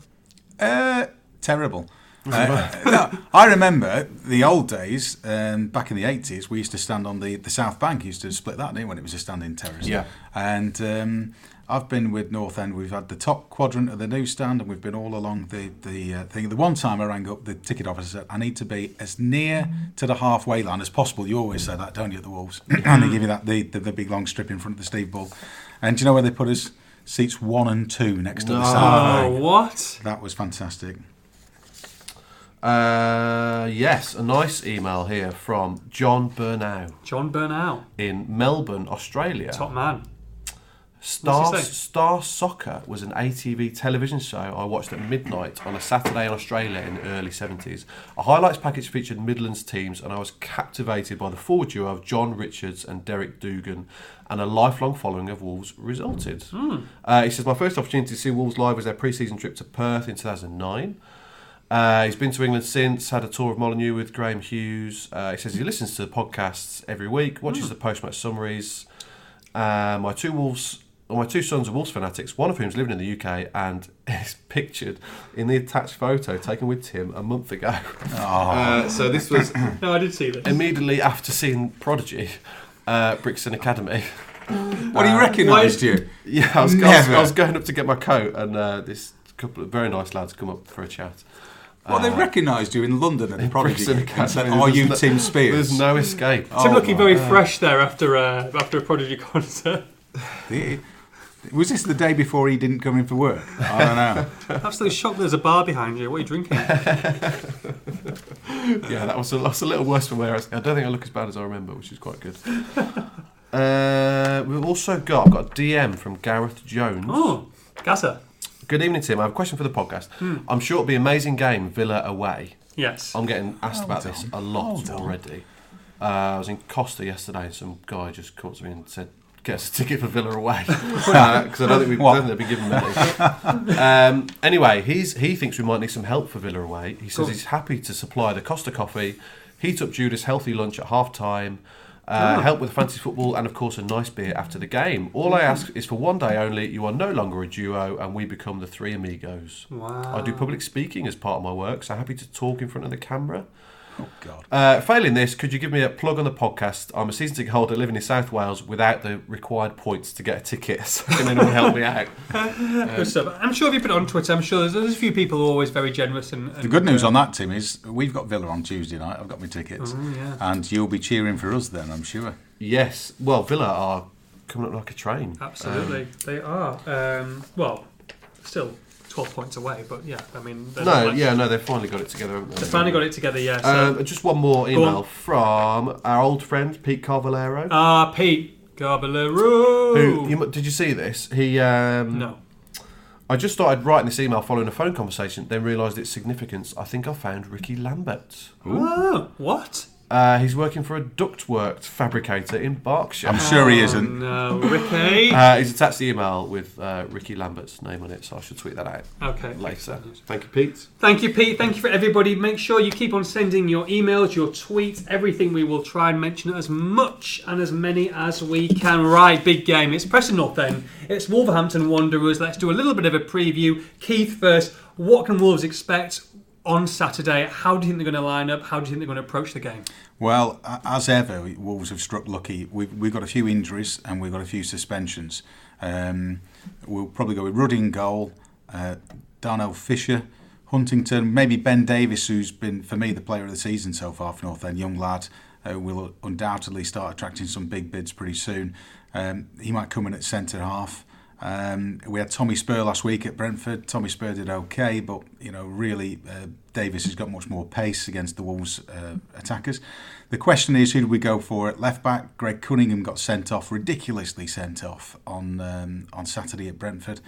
Uh, terrible. Uh, no, [laughs] I remember the old days, um, back in the 80s, we used to stand on the, the South Bank, used to split that, didn't we, when it was a standing terrace. Yeah. And um, I've been with North End, we've had the top quadrant of the newsstand, and we've been all along the, the uh, thing. The one time I rang up the ticket officer said, I need to be as near to the halfway line as possible. You always say that, don't you, at the Wolves? [clears throat] and they give you that, the, the, the big long strip in front of the Steve Bull. And do you know where they put us? Seats one and two next to the South Oh, what? That was fantastic. Uh, yes, a nice email here from John Burnow John Burnow, in Melbourne, Australia. top man. Star, What's he say? Star Soccer was an ATV television show I watched at midnight on a Saturday in Australia in the early 70s. A highlights package featured Midlands teams, and I was captivated by the forward duo of John Richards and Derek Dougan, and a lifelong following of Wolves resulted. Uh, he says, My first opportunity to see Wolves live was their pre season trip to Perth in 2009. Uh, he's been to England since, had a tour of Molineux with Graham Hughes. Uh, he says he listens to the podcasts every week, watches the post match summaries. Uh, my two Wolves, well, my two sons are Wolves fanatics, one of whom's living in the UK and [laughs] is pictured in the attached photo taken with Tim a month ago. Uh, so this was [clears throat] No, I did see this. immediately after seeing Prodigy, uh, Brixton Academy. What he recognised you? Yeah, I was, I, was, I was going up to get my coat, and uh, this couple of very nice lads come up for a chat. Well, they recognised you in London at the Prodigy Brixton and said, Academy. "Are There's you no- Tim Spears?" There's no escape. Tim Oh looking my very fresh there after uh, after a Prodigy concert. The- Was this the day before he didn't come in for work? I don't know. [laughs] Absolutely shocked there's a bar behind you. What are you drinking? [laughs] Yeah, that was a, that's a little worse from where I, was- I don't think I look as bad as I remember, which is quite good. [laughs] uh, we've also got I've got a DM from Gareth Jones. Oh, Gaza. Good evening, Tim. I have a question for the podcast. I'm sure it'll be an amazing game, Villa away. Yes. I'm getting asked about Hold this a lot hold on. already. Uh, I was in Costa yesterday, and some guy just caught to me and said, "Get us a ticket for Villa away," [laughs] because I don't think we've think they'd be giving um, anyway, he's he thinks we might need some help for Villa away. He says he's happy to supply the Costa coffee, heat up Judas' healthy lunch at half time. Uh, Help with fantasy football and, of course, a nice beer after the game. All I ask is for one day only. You are no longer a duo, and we become the three amigos. Wow. I do public speaking as part of my work, so happy to talk in front of the camera. Oh God. Uh, failing this, could you give me a plug on the podcast? I'm a season ticket holder living in South Wales without the required points to get a ticket. [laughs] So can anyone help me out? [laughs] Good stuff. I'm sure if you put it on Twitter, I'm sure there's, there's a few people who are always very generous. And, and The good news uh, on that, Tim, is we've got Villa on Tuesday night. I've got my tickets, Oh, yeah. and you'll be cheering for us then, I'm sure. Yes. Well, Villa are coming up like a train. Absolutely, they are. Um, well, still 12 points away, but yeah, I mean, No, not- yeah, no, they've finally got it together, haven't they? They've finally got it together. Yeah. So, Um, just one more email on. from our old friend Pete Carvalero. ah, Pete Garballero. who you, did you see this? He um, no. I just started writing this email following a phone conversation, then realised its significance. I think I found Ricky Lambert. Oh, what? Uh, he's working for a ductwork fabricator in Berkshire. I'm sure he isn't. No, Ricky. Uh, he's attached the email with uh, Ricky Lambert's name on it, so I should tweet that out okay. later. Thank you, Pete. Thank you, Pete. Thank you for everybody. Make sure you keep on sending your emails, your tweets, everything. We will try and mention as much and as many as we can. Right, big game. It's Preston North then. It's Wolverhampton Wanderers. Let's do a little bit of a preview. Keith first. What can Wolves expect on Saturday? How do you think they're going to line up? How do you think they're going to approach the game? Well, as ever, Wolves have struck lucky. We've, we've got a few injuries and we've got a few suspensions. Um, we'll probably go with Ruddy in goal, uh, Darnell Fisher, Huntington, maybe Ben Davies, who's been, for me, the player of the season so far for North End, young lad, uh, will undoubtedly start attracting some big bids pretty soon. Um, he might come in at centre half. Um, we had Tommy Spurr last week at Brentford. Tommy Spurr did okay, but you know, really, uh, Davies has got much more pace against the Wolves uh, attackers. The question is, who do we go for at left back? Greg Cunningham got sent off, ridiculously sent off on um, on Saturday at Brentford.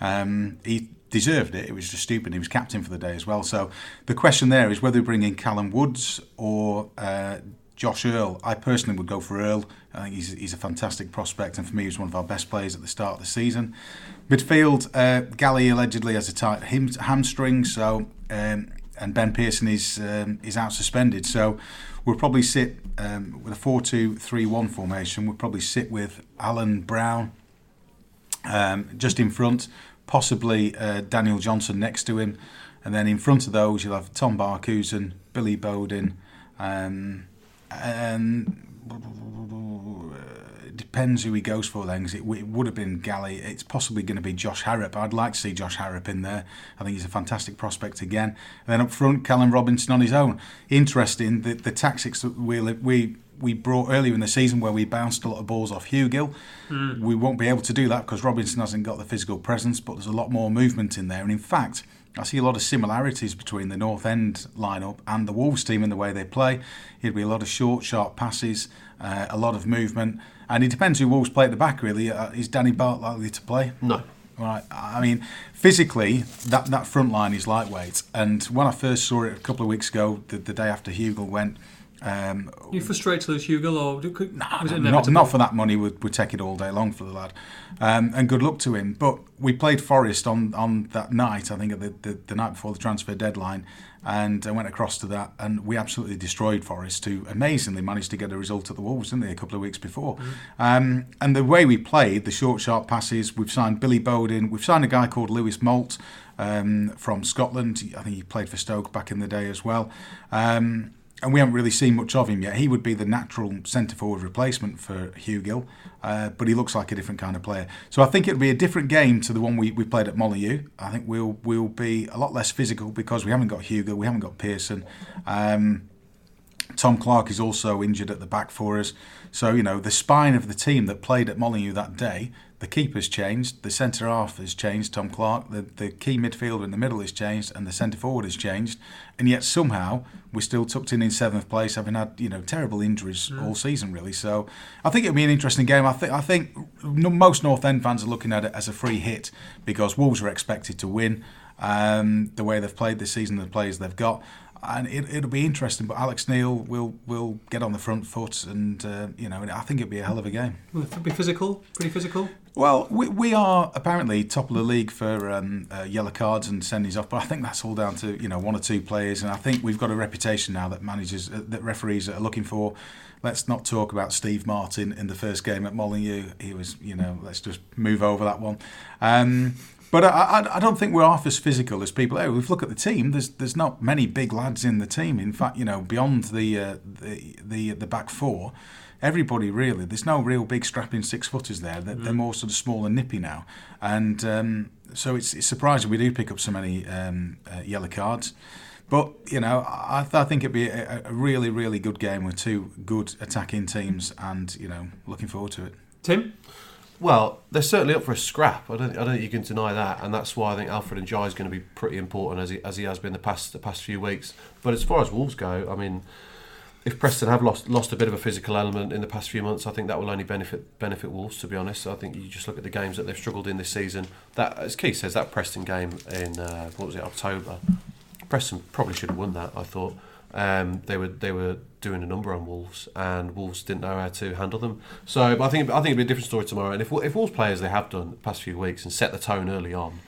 Um, he deserved it. It was just stupid. He was captain for the day as well. So the question there is whether we bring in Callum Woods or uh, Josh Earl. I personally would go for Earl. I think he's, he's a fantastic prospect, and for me, he was one of our best players at the start of the season. Midfield, uh, Gally allegedly has a tight him, hamstring, so um, and Ben Pearson is um, is out suspended. So we'll probably sit um, with a 4-2-3-1 formation. We'll probably sit with Alan Browne um, just in front, possibly uh, Daniel Johnson next to him, and then in front of those you'll have Tom Barkhuizen, Billy Bodin, um, and it depends who he goes for then. 'cause it, it would have been Gally. It's possibly going to be Josh Harrop. I'd like to see Josh Harrop in there. I think he's a fantastic prospect again. And then up front, Callum Robinson on his own. Interesting the the tactics that we we we brought earlier in the season where we bounced a lot of balls off Hugill. Hmm. We won't be able to do that because Robinson hasn't got the physical presence, but there's a lot more movement in there. And in fact, I see a lot of similarities between the North End lineup and the Wolves team in the way they play. It'd be a lot of short, sharp passes, uh, a lot of movement, and it depends who Wolves play at the back. Really, uh, is Danny Batth likely to play? No. Right. I mean, physically, that, that front line is lightweight. And when I first saw it a couple of weeks ago, the, the day after Hugill went, um, you frustrated lose Hugo, or could, was it not, not for that money, we'd, we'd take it all day long for the lad. Um, and good luck to him. But we played Forest on, on that night, I think at the, the, the night before the transfer deadline, and I went across to that, and we absolutely destroyed Forest, who amazingly managed to get a result at the Wolves, didn't they, a couple of weeks before. Um, and the way we played, the short, sharp passes, we've signed Billy Bodin, we've signed a guy called Louis Moult um, from Scotland. I think he played for Stoke back in the day as well. Um, and we haven't really seen much of him yet. He would be the natural centre forward replacement for Hugill, uh, but he looks like a different kind of player. So I think it'll be a different game to the one we, we played at Molineux. I think we'll we'll be a lot less physical because we haven't got Hugill, we haven't got Pearson. Um, Tom Clarke is also injured at the back for us. So, you know, the spine of the team that played at Molineux that day, the keeper's changed, the centre half has changed, Tom Clarke, the, the key midfielder in the middle has changed, and the centre forward has changed. And yet somehow we're still tucked in in seventh place, having had, you know, terrible injuries all season, really. So I think it'll be an interesting game. I think, I think most North End fans are looking at it as a free hit because Wolves are expected to win. Um, the way they've played this season, the players they've got and it, it'll be interesting. But Alex Neil will will get on the front foot, and uh, you know, I think it'll be a hell of a game. Will it be physical? Pretty physical? Well, we, we are apparently top of the league for um, uh, yellow cards and sendings off, but I think that's all down to you know one or two players, and I think we've got a reputation now that managers, uh, that referees are looking for. Let's not talk about Steve Martin in the first game at Molineux. He was, you know, let's just move over that one. Um, but I, I, I don't think we're half as physical as people. Oh, if you look at the team, there's there's not many big lads in the team. In fact, you know, beyond the uh, the, the the back four, everybody really. There's no real big strapping six footers there. They're, they're more sort of small and nippy now, and um, so it's, it's surprising we do pick up so many um, uh, yellow cards. But you know, I, I think it'd be a, a really really good game with two good attacking teams, and you know, looking forward to it. Tim? Well, they're certainly up for a scrap. I don't, I don't think you can deny that, and that's why I think Alfred N'Diaye is going to be pretty important as he as he has been the past the past few weeks. But as far as Wolves go, I mean, if Preston have lost lost a bit of a physical element in the past few months, I think that will only benefit benefit Wolves. To be honest, I think you just look at the games that they've struggled in this season. That, as Keith says, that Preston game in uh, what was it October, Preston probably should have won that. I thought um, they were they were doing a number on Wolves, and Wolves didn't know how to handle them. So but I think I think it'll be a different story tomorrow. And if if Wolves players they have done the past few weeks and set the tone early on,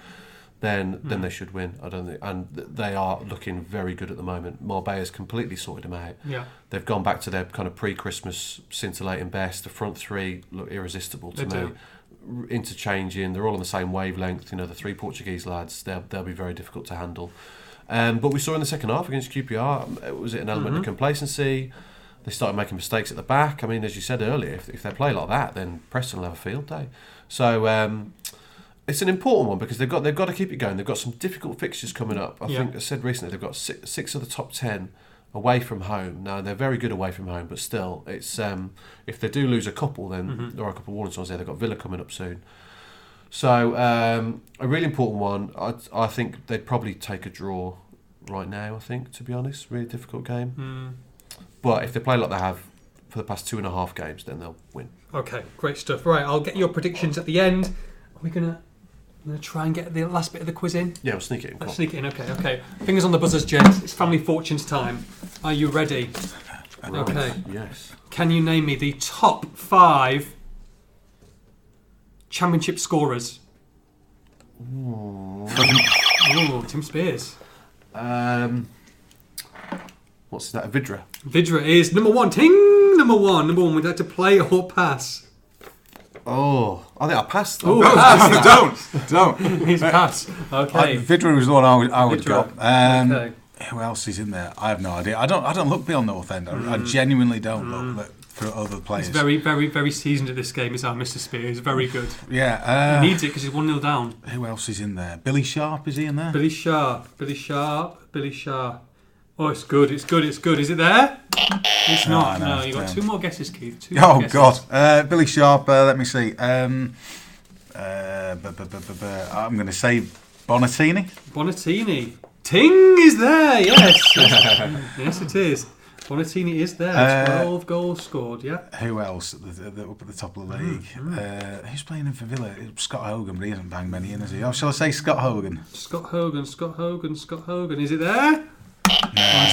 then then hmm. they should win. I don't think, and they are looking very good at the moment. Marbella's completely sorted them out. Yeah. They've gone back to their kind of pre-Christmas scintillating best. The front three look irresistible to They me. R- Interchanging, they're all on the same wavelength. You know, the three Portuguese lads, they'll they'll be very difficult to handle. Um, but we saw in the second half against QPR, um, was it an element of complacency? They started making mistakes at the back. I mean, as you said earlier, if, if they play like that, then Preston will have a field day. So um, it's an important one because they've got they've got to keep it going. They've got some difficult fixtures coming up. I Yeah. think I said recently they've got six, six of the top ten away from home. Now they're very good away from home, but still, it's um, if they do lose a couple, then there are a couple of warning signs there. They've got Villa coming up soon. So um, a really important one. I, I think they'd probably take a draw right now. I think to be honest, really difficult game. Hmm. But if they play like they have for the past two and a half games, then they'll win. Okay, great stuff. Right, I'll get your predictions at the end. Are we gonna? I'm gonna try and get the last bit of the quiz in. Yeah, we'll sneak it in. Let's sneak it in. Okay, okay. Fingers on the buzzers, gents. It's family fortunes time. Are you ready? Okay. Yes. Can you name me the top five championship scorers? Ooh, Tim Spears. Um, what's that? Vydra. Vydra is number one. Ting! Number one. Number one. Would you like to play or pass? Oh, I think I passed. Ooh, [laughs] don't, don't. He's a pass. I, Okay. Vydra was the one I would, I would go. Um, Okay. Who else is in there? I have no idea. I don't. I don't look beyond North End. I, I genuinely don't look look for other players. He's very, very, very seasoned at this game. Is our Mr. Spears. Very good. yeah. He Uh, needs it because he's one 0 down. who else is in there? Billy Sharp is he in there? Billy Sharp. Billy Sharp. Billy Sharp. Oh, it's good. It's good. It's good. Is it there? It's not. no, No, you got two more guesses, Keith. Two Oh guesses. God, uh, Billy Sharp. Uh, let me see. Um, uh, bu- bu- bu- I'm going to say Bonatini. Bonatini. Ting is there. Yes. [laughs] yes, it is. Bonatini is there. Uh, Twelve goals scored. Yeah. Who else at the, the, up at the top of the league? Uh, who's playing in for Villa? Scott Hogan, but he hasn't banged many in, has he? Oh, shall I say Scott Hogan? Scott Hogan. Scott Hogan. Scott Hogan. Is it there?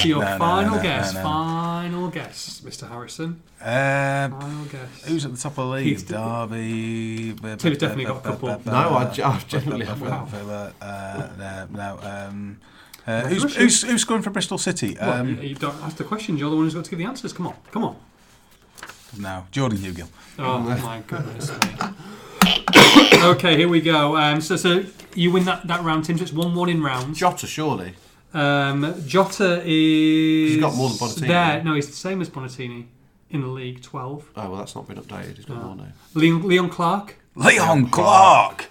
To your no, no, final no, no, guess. no, no. Final guess, Mr. Harrison. Uh, Final guess. who's at the top of the league? Keith- Derby. Tim's definitely got a couple. No, I, genuinely [laughs] have bu- one. Villa. Uh, no, no. Uh, who's, Russia. who's, who's scoring for Bristol City? What, Um, you, you don't ask the questions. You're the one who's got to give the answers. Come on. Come on. no, Jordan Hugill. Oh my goodness okay, here we go. Um, so, so you win that, that round, Tim. So it's one one in rounds. Jota, surely. Um, Jota is. He's got more than Bonatini, There, right? no, he's the same as Bonatini in the league. Twelve. Oh well, that's not been updated. He's got more now. Leon, Leon Clarke, Leon Clarke.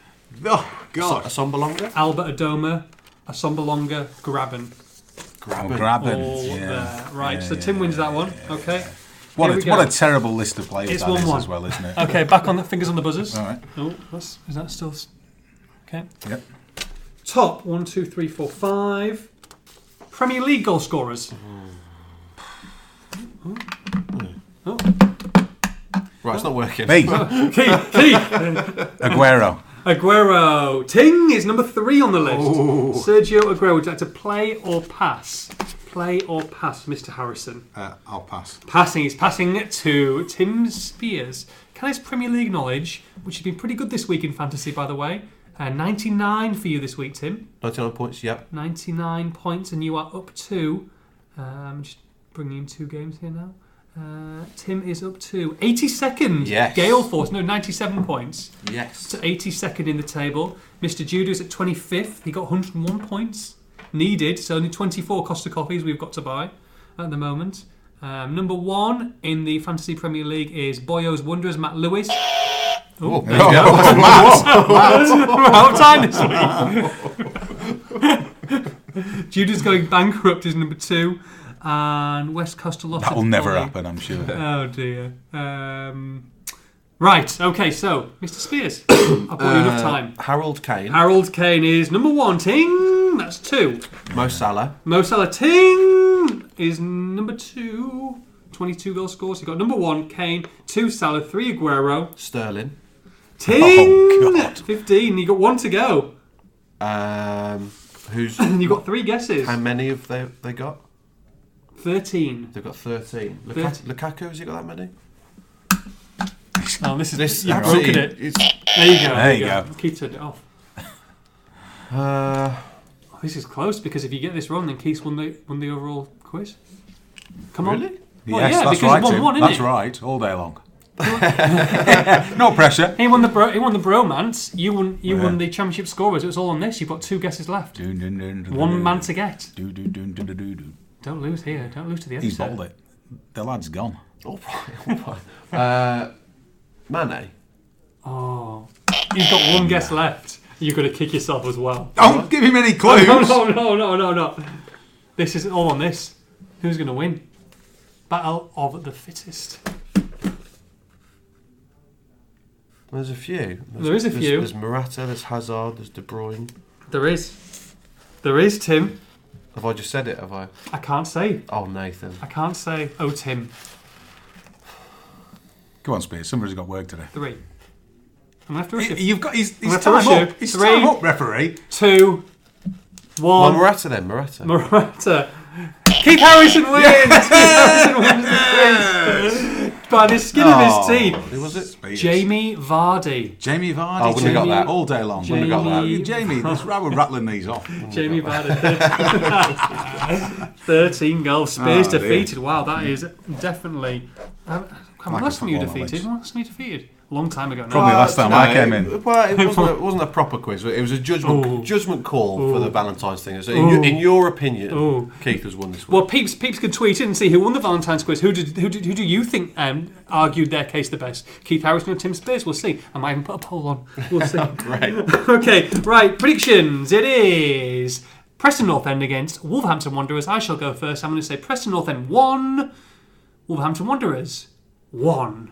Oh, God. Assombalonga. Albert Adomah, Assombalonga, Grabban. Oh, Grabban. All yeah. there. Right. Yeah, so yeah, Tim wins yeah, that one. yeah, okay. What a, what a terrible list of players It's that is 1-1. as well, isn't it? Okay, back on the fingers on the buzzers. All right. Oh, that's, is that still s- okay? Yep. Top one, two, three, four, five. Premier League goal scorers. Oh. Right, it's not working. Me, [laughs] Keith, Keith, [laughs] Aguero. Aguero. Ting is number three on the list. Sergio Aguero. Would you like to play or pass? Play or pass, Mr. Harrison? Uh, I'll pass. Passing. He's passing to Tim Spears. Can his Premier League knowledge, which has been pretty good this week in fantasy, by the way. Uh, 99 for you this week, Tim. 99 points. Yep. 99 points, and you are up to. Um, just bringing in two games here now. Uh, Tim is up to 82nd. Yes. Gale Force, no, 97 points. Yes. To 82nd in the table. Mr. Judas at 25th. He got 101 points needed, so only 24 Costa coffees we've got to buy at the moment. Um, number one in the Fantasy Premier League is Boyo's Wanderers, Matt Lewis. Oh, there you go. We're out of time this week. [laughs] Judas going bankrupt is number two, and West Coast a lot. That will of never Ollie. happen, I'm sure. [laughs] Oh dear. Um, right. Okay. So, Mr. Spears, [coughs] I've got you enough time. Harold Kane. Harold Kane is number one. Ting. That's two. Mo Salah. Mo Salah Ting is number two. 22 goal scores. You've got number one, Kane, two, Salah, three, Aguero. Sterling. Ting! Oh, God. 15. You've got one to go. Um, who's [coughs] And you've got three guesses. how many have they they got? 13. They've got thirteen. Thirty. Lukaku, Lukaku has he got that many? Oh, this is. This you've broken it. It's, There you go. There you go. Keith turned it off. uh, Oh, this is close because if you get this wrong, then Keith won the won the overall quiz. Come on. Really? Well, yes, yeah, that's because right. one Tim. one, isn't that's it? right. All day long. [laughs] no pressure. He won the bro- he won the bromance. You won you Yeah. won the championship scorers. It was all on this. You've got two guesses left. One man to get. Do, do, dun, dun, dun, dun, dun. Don't lose here. Don't lose to the He's editor. bowled it. The lad's gone. all right, all right. Uh, Mane. Oh, you've got one guess left. You've got to kick yourself as well. Don't give him any clues. no, no, no, no, no, no. This is all on this. Who's going to win? Battle of the fittest. There's a few. There's, There is a there's- few. There's Morata. There's Hazard. There's De Bruyne. There is. There is, Tim. Have I just said it? Have I? I can't say. Oh, Nathan. I can't say. Oh, Tim. Go on, Spears. Somebody's got work today. Three. I'm going to have to rush you. You've got his, his have to time rush you. up. His Three. time up, referee. Two. Well, One. Morata then. Morata. Morata. Keith Harrison wins! Keith Harrison wins [laughs] the quiz by the skin of Oh. his teeth. Who was it? Spears. Jamie Vardy. Jamie Vardy. Oh, wouldn't have got Jamie- that. All day long. Jamie- Wouldn't have got that. Jamie, this, I was rattling these off. [laughs] Jamie Vardy. 13 [laughs] goals. Spears Oh, dear. defeated. Wow, that is definitely. Uh, How Like a last time you football defeated? knowledge. Last time you defeated? A long time ago now. Probably last time I came it- in. Well, it wasn't, a, it [laughs] wasn't a proper quiz. It was a judgment Ooh. judgment call for the Valentine's thing. So in, your, in your opinion, Ooh. Keith has won this Well, peeps, peeps could tweet in and see who won the Valentine's quiz. Who did, who did, who do you think um, argued their case the best? Keith Harrison or Tim Spears? We'll see. I might even put a poll on. We'll see. [laughs] Great. [laughs] okay, right. Predictions. It is Preston North End against Wolverhampton Wanderers. I shall go first. I'm going to say Preston North End one, Wolverhampton Wanderers one.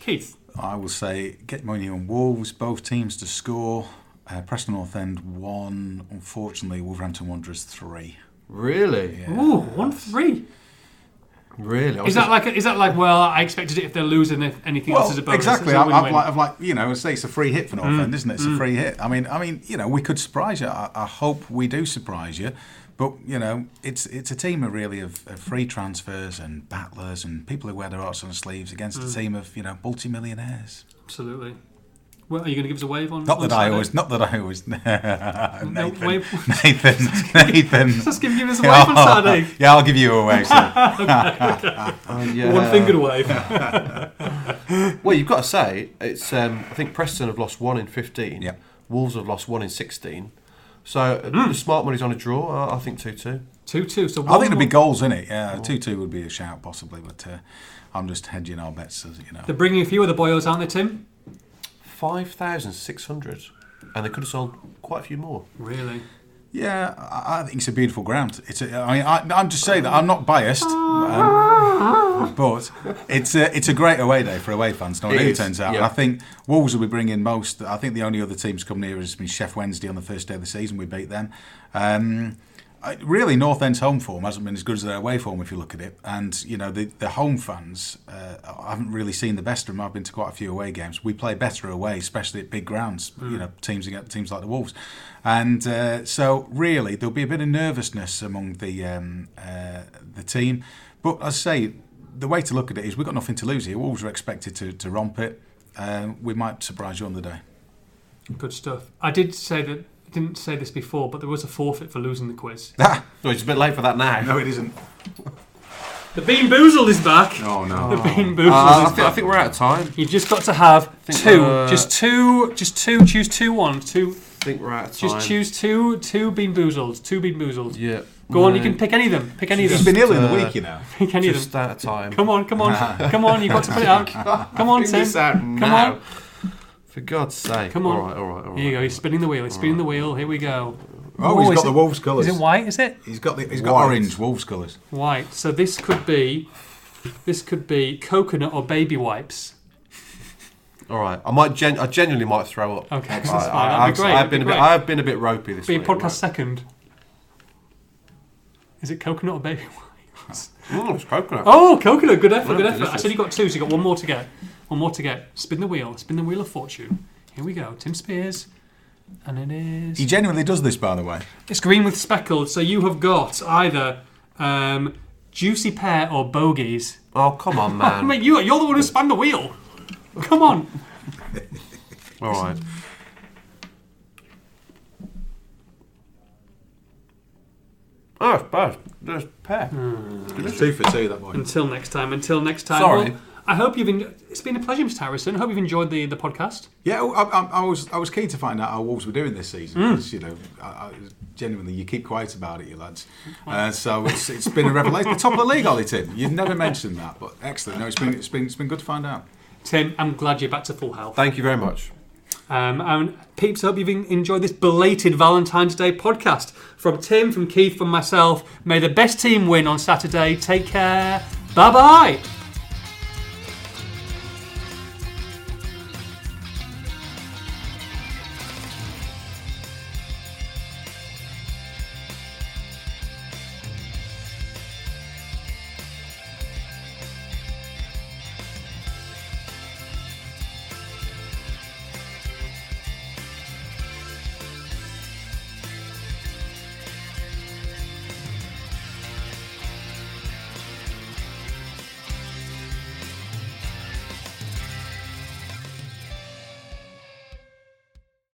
Keith. I will say get money on Wolves, both teams to score. Uh, Preston North End one. Unfortunately, Wolverhampton Wanderers three. Really? Ooh, one three. Really? Is that just- like is that like well? I expected it if they're losing. If anything else is a bonus. exactly. It's a I'm, I'm win-win. like, I'm like, you know, say it's a free hit for North Mm. End, isn't it? It's a free hit. I mean, I mean, you know, we could surprise you. I, I hope we do surprise you. But you know, it's it's a team of really of, of free transfers and battlers and people who wear their hearts on their sleeves against Mm. a team of you know multi-millionaires. Absolutely. Well, are you going to give us a wave on? Not on that I Saturday? always, not that I always. [laughs] Nathan, wave. Nathan, [laughs] Nathan. Just give us a wave on [laughs] Saturday. yeah, I'll give you a wave. sir. Oh, yeah. One fingered wave. Well, you've got to say it's. Um, I think Preston have lost one in fifteen. Yep. Wolves have lost one in sixteen. So the smart money's on a draw. I, I think two two. Two two. So I think there'd be more- goals in it. Yeah, two-two would be a shout possibly, but uh, I'm just hedging our bets, as you know. They're bringing a few of the boyos, aren't they, Tim? Five thousand six hundred, and they could have sold quite a few more. Really? Yeah, I I think it's a beautiful ground. It's. A, I mean, I, I'm just saying that I'm not biased, um, [laughs] but it's a it's a great away day for away fans. No, It it, is, turns out. yeah. And I think Wolves will be bringing most. I think the only other teams come near has been Sheff Wednesday on the first day of the season. We beat them. Um, I- really, North End's home form hasn't been as good as their away form if you look at it. And you know, the the home fans uh, I haven't really seen the best of them. I've been to quite a few away games. We play better away, especially at big grounds. You know, teams against teams like the Wolves. And uh, so, really, there'll be a bit of nervousness among the um, uh, the team. But as I say, the way to look at it is we've got nothing to lose here. Wolves are expected to, to romp it. Um, we might surprise you on the day. Good stuff. I did say that. I didn't say this before, but there was a forfeit for losing the quiz. [laughs] No, it's a bit late for that now. no, it isn't. The Bean Boozled is back. Oh no. The Bean Boozled Uh, I, is think, I think we're out of time. You've just got to have two. uh, just two. Just two. Choose two ones. Two. I think we're out of time. Just choose two. Two Bean Boozled. Two Bean Boozled. Yeah. Go on. You can pick any of them. Pick any of He's them. been ill in the uh, week, you know. Pick any of them. Just them. out of time. Come on. Come on. [laughs] come on. You've got to put it out. [laughs] Come on, Bring Tim. out Come now. on. For God's sake. Come on. All right, all right, all right. Here you go. He's spinning the wheel. He's spinning the wheel. Here we go. Oh, he's got the Wolves colours. Is it white? Is it He's got the, he's got White. orange Wolves colours. white? So this could be. This could be coconut or baby wipes. All right. I might. Gen- I genuinely might throw up. Okay, I, that's fine. I, That'd be I've- great. I've That'd been be a bit. great. I've been a bit ropey this Be a week. podcast right. second. Is it coconut or baby [laughs] wipes? Mm, it's coconut. Oh, coconut. Good effort. Good Yeah, effort. I delicious. said you got two, so you got one more to get. One more to get. Spin the wheel. Spin the wheel of fortune. Here we go. Tim Spears. And it is. He genuinely does this, by the way. It's green with speckled, so you have got either um, juicy pear or bogies. Oh, come on, [laughs] man. Mate, you, you're the one who spun the wheel. Come on. [laughs] All right. Oh, it's bad. There's pear. It's two for two, that boy. Until next time. Until next time. Sorry. Well, I hope you've. En- it's been a pleasure, Mr. Harrison. I hope you've enjoyed the, the podcast. Yeah, I, I, I was I was keen to find out how Wolves were doing this season. 'cause, you know, I, I, genuinely, you keep quiet about it, you lads. Uh, so it's, it's been a revelation. The top of the league, Ollie Tim. You've never mentioned that, but excellent. No, it's been it's been it's been good to find out. Tim, I'm glad you're back to full health. Thank you very much. Um, and peeps, I hope you've en- enjoyed this belated Valentine's Day podcast. From Tim, from Keith, from myself, may the best team win on Saturday. Take care. Bye bye.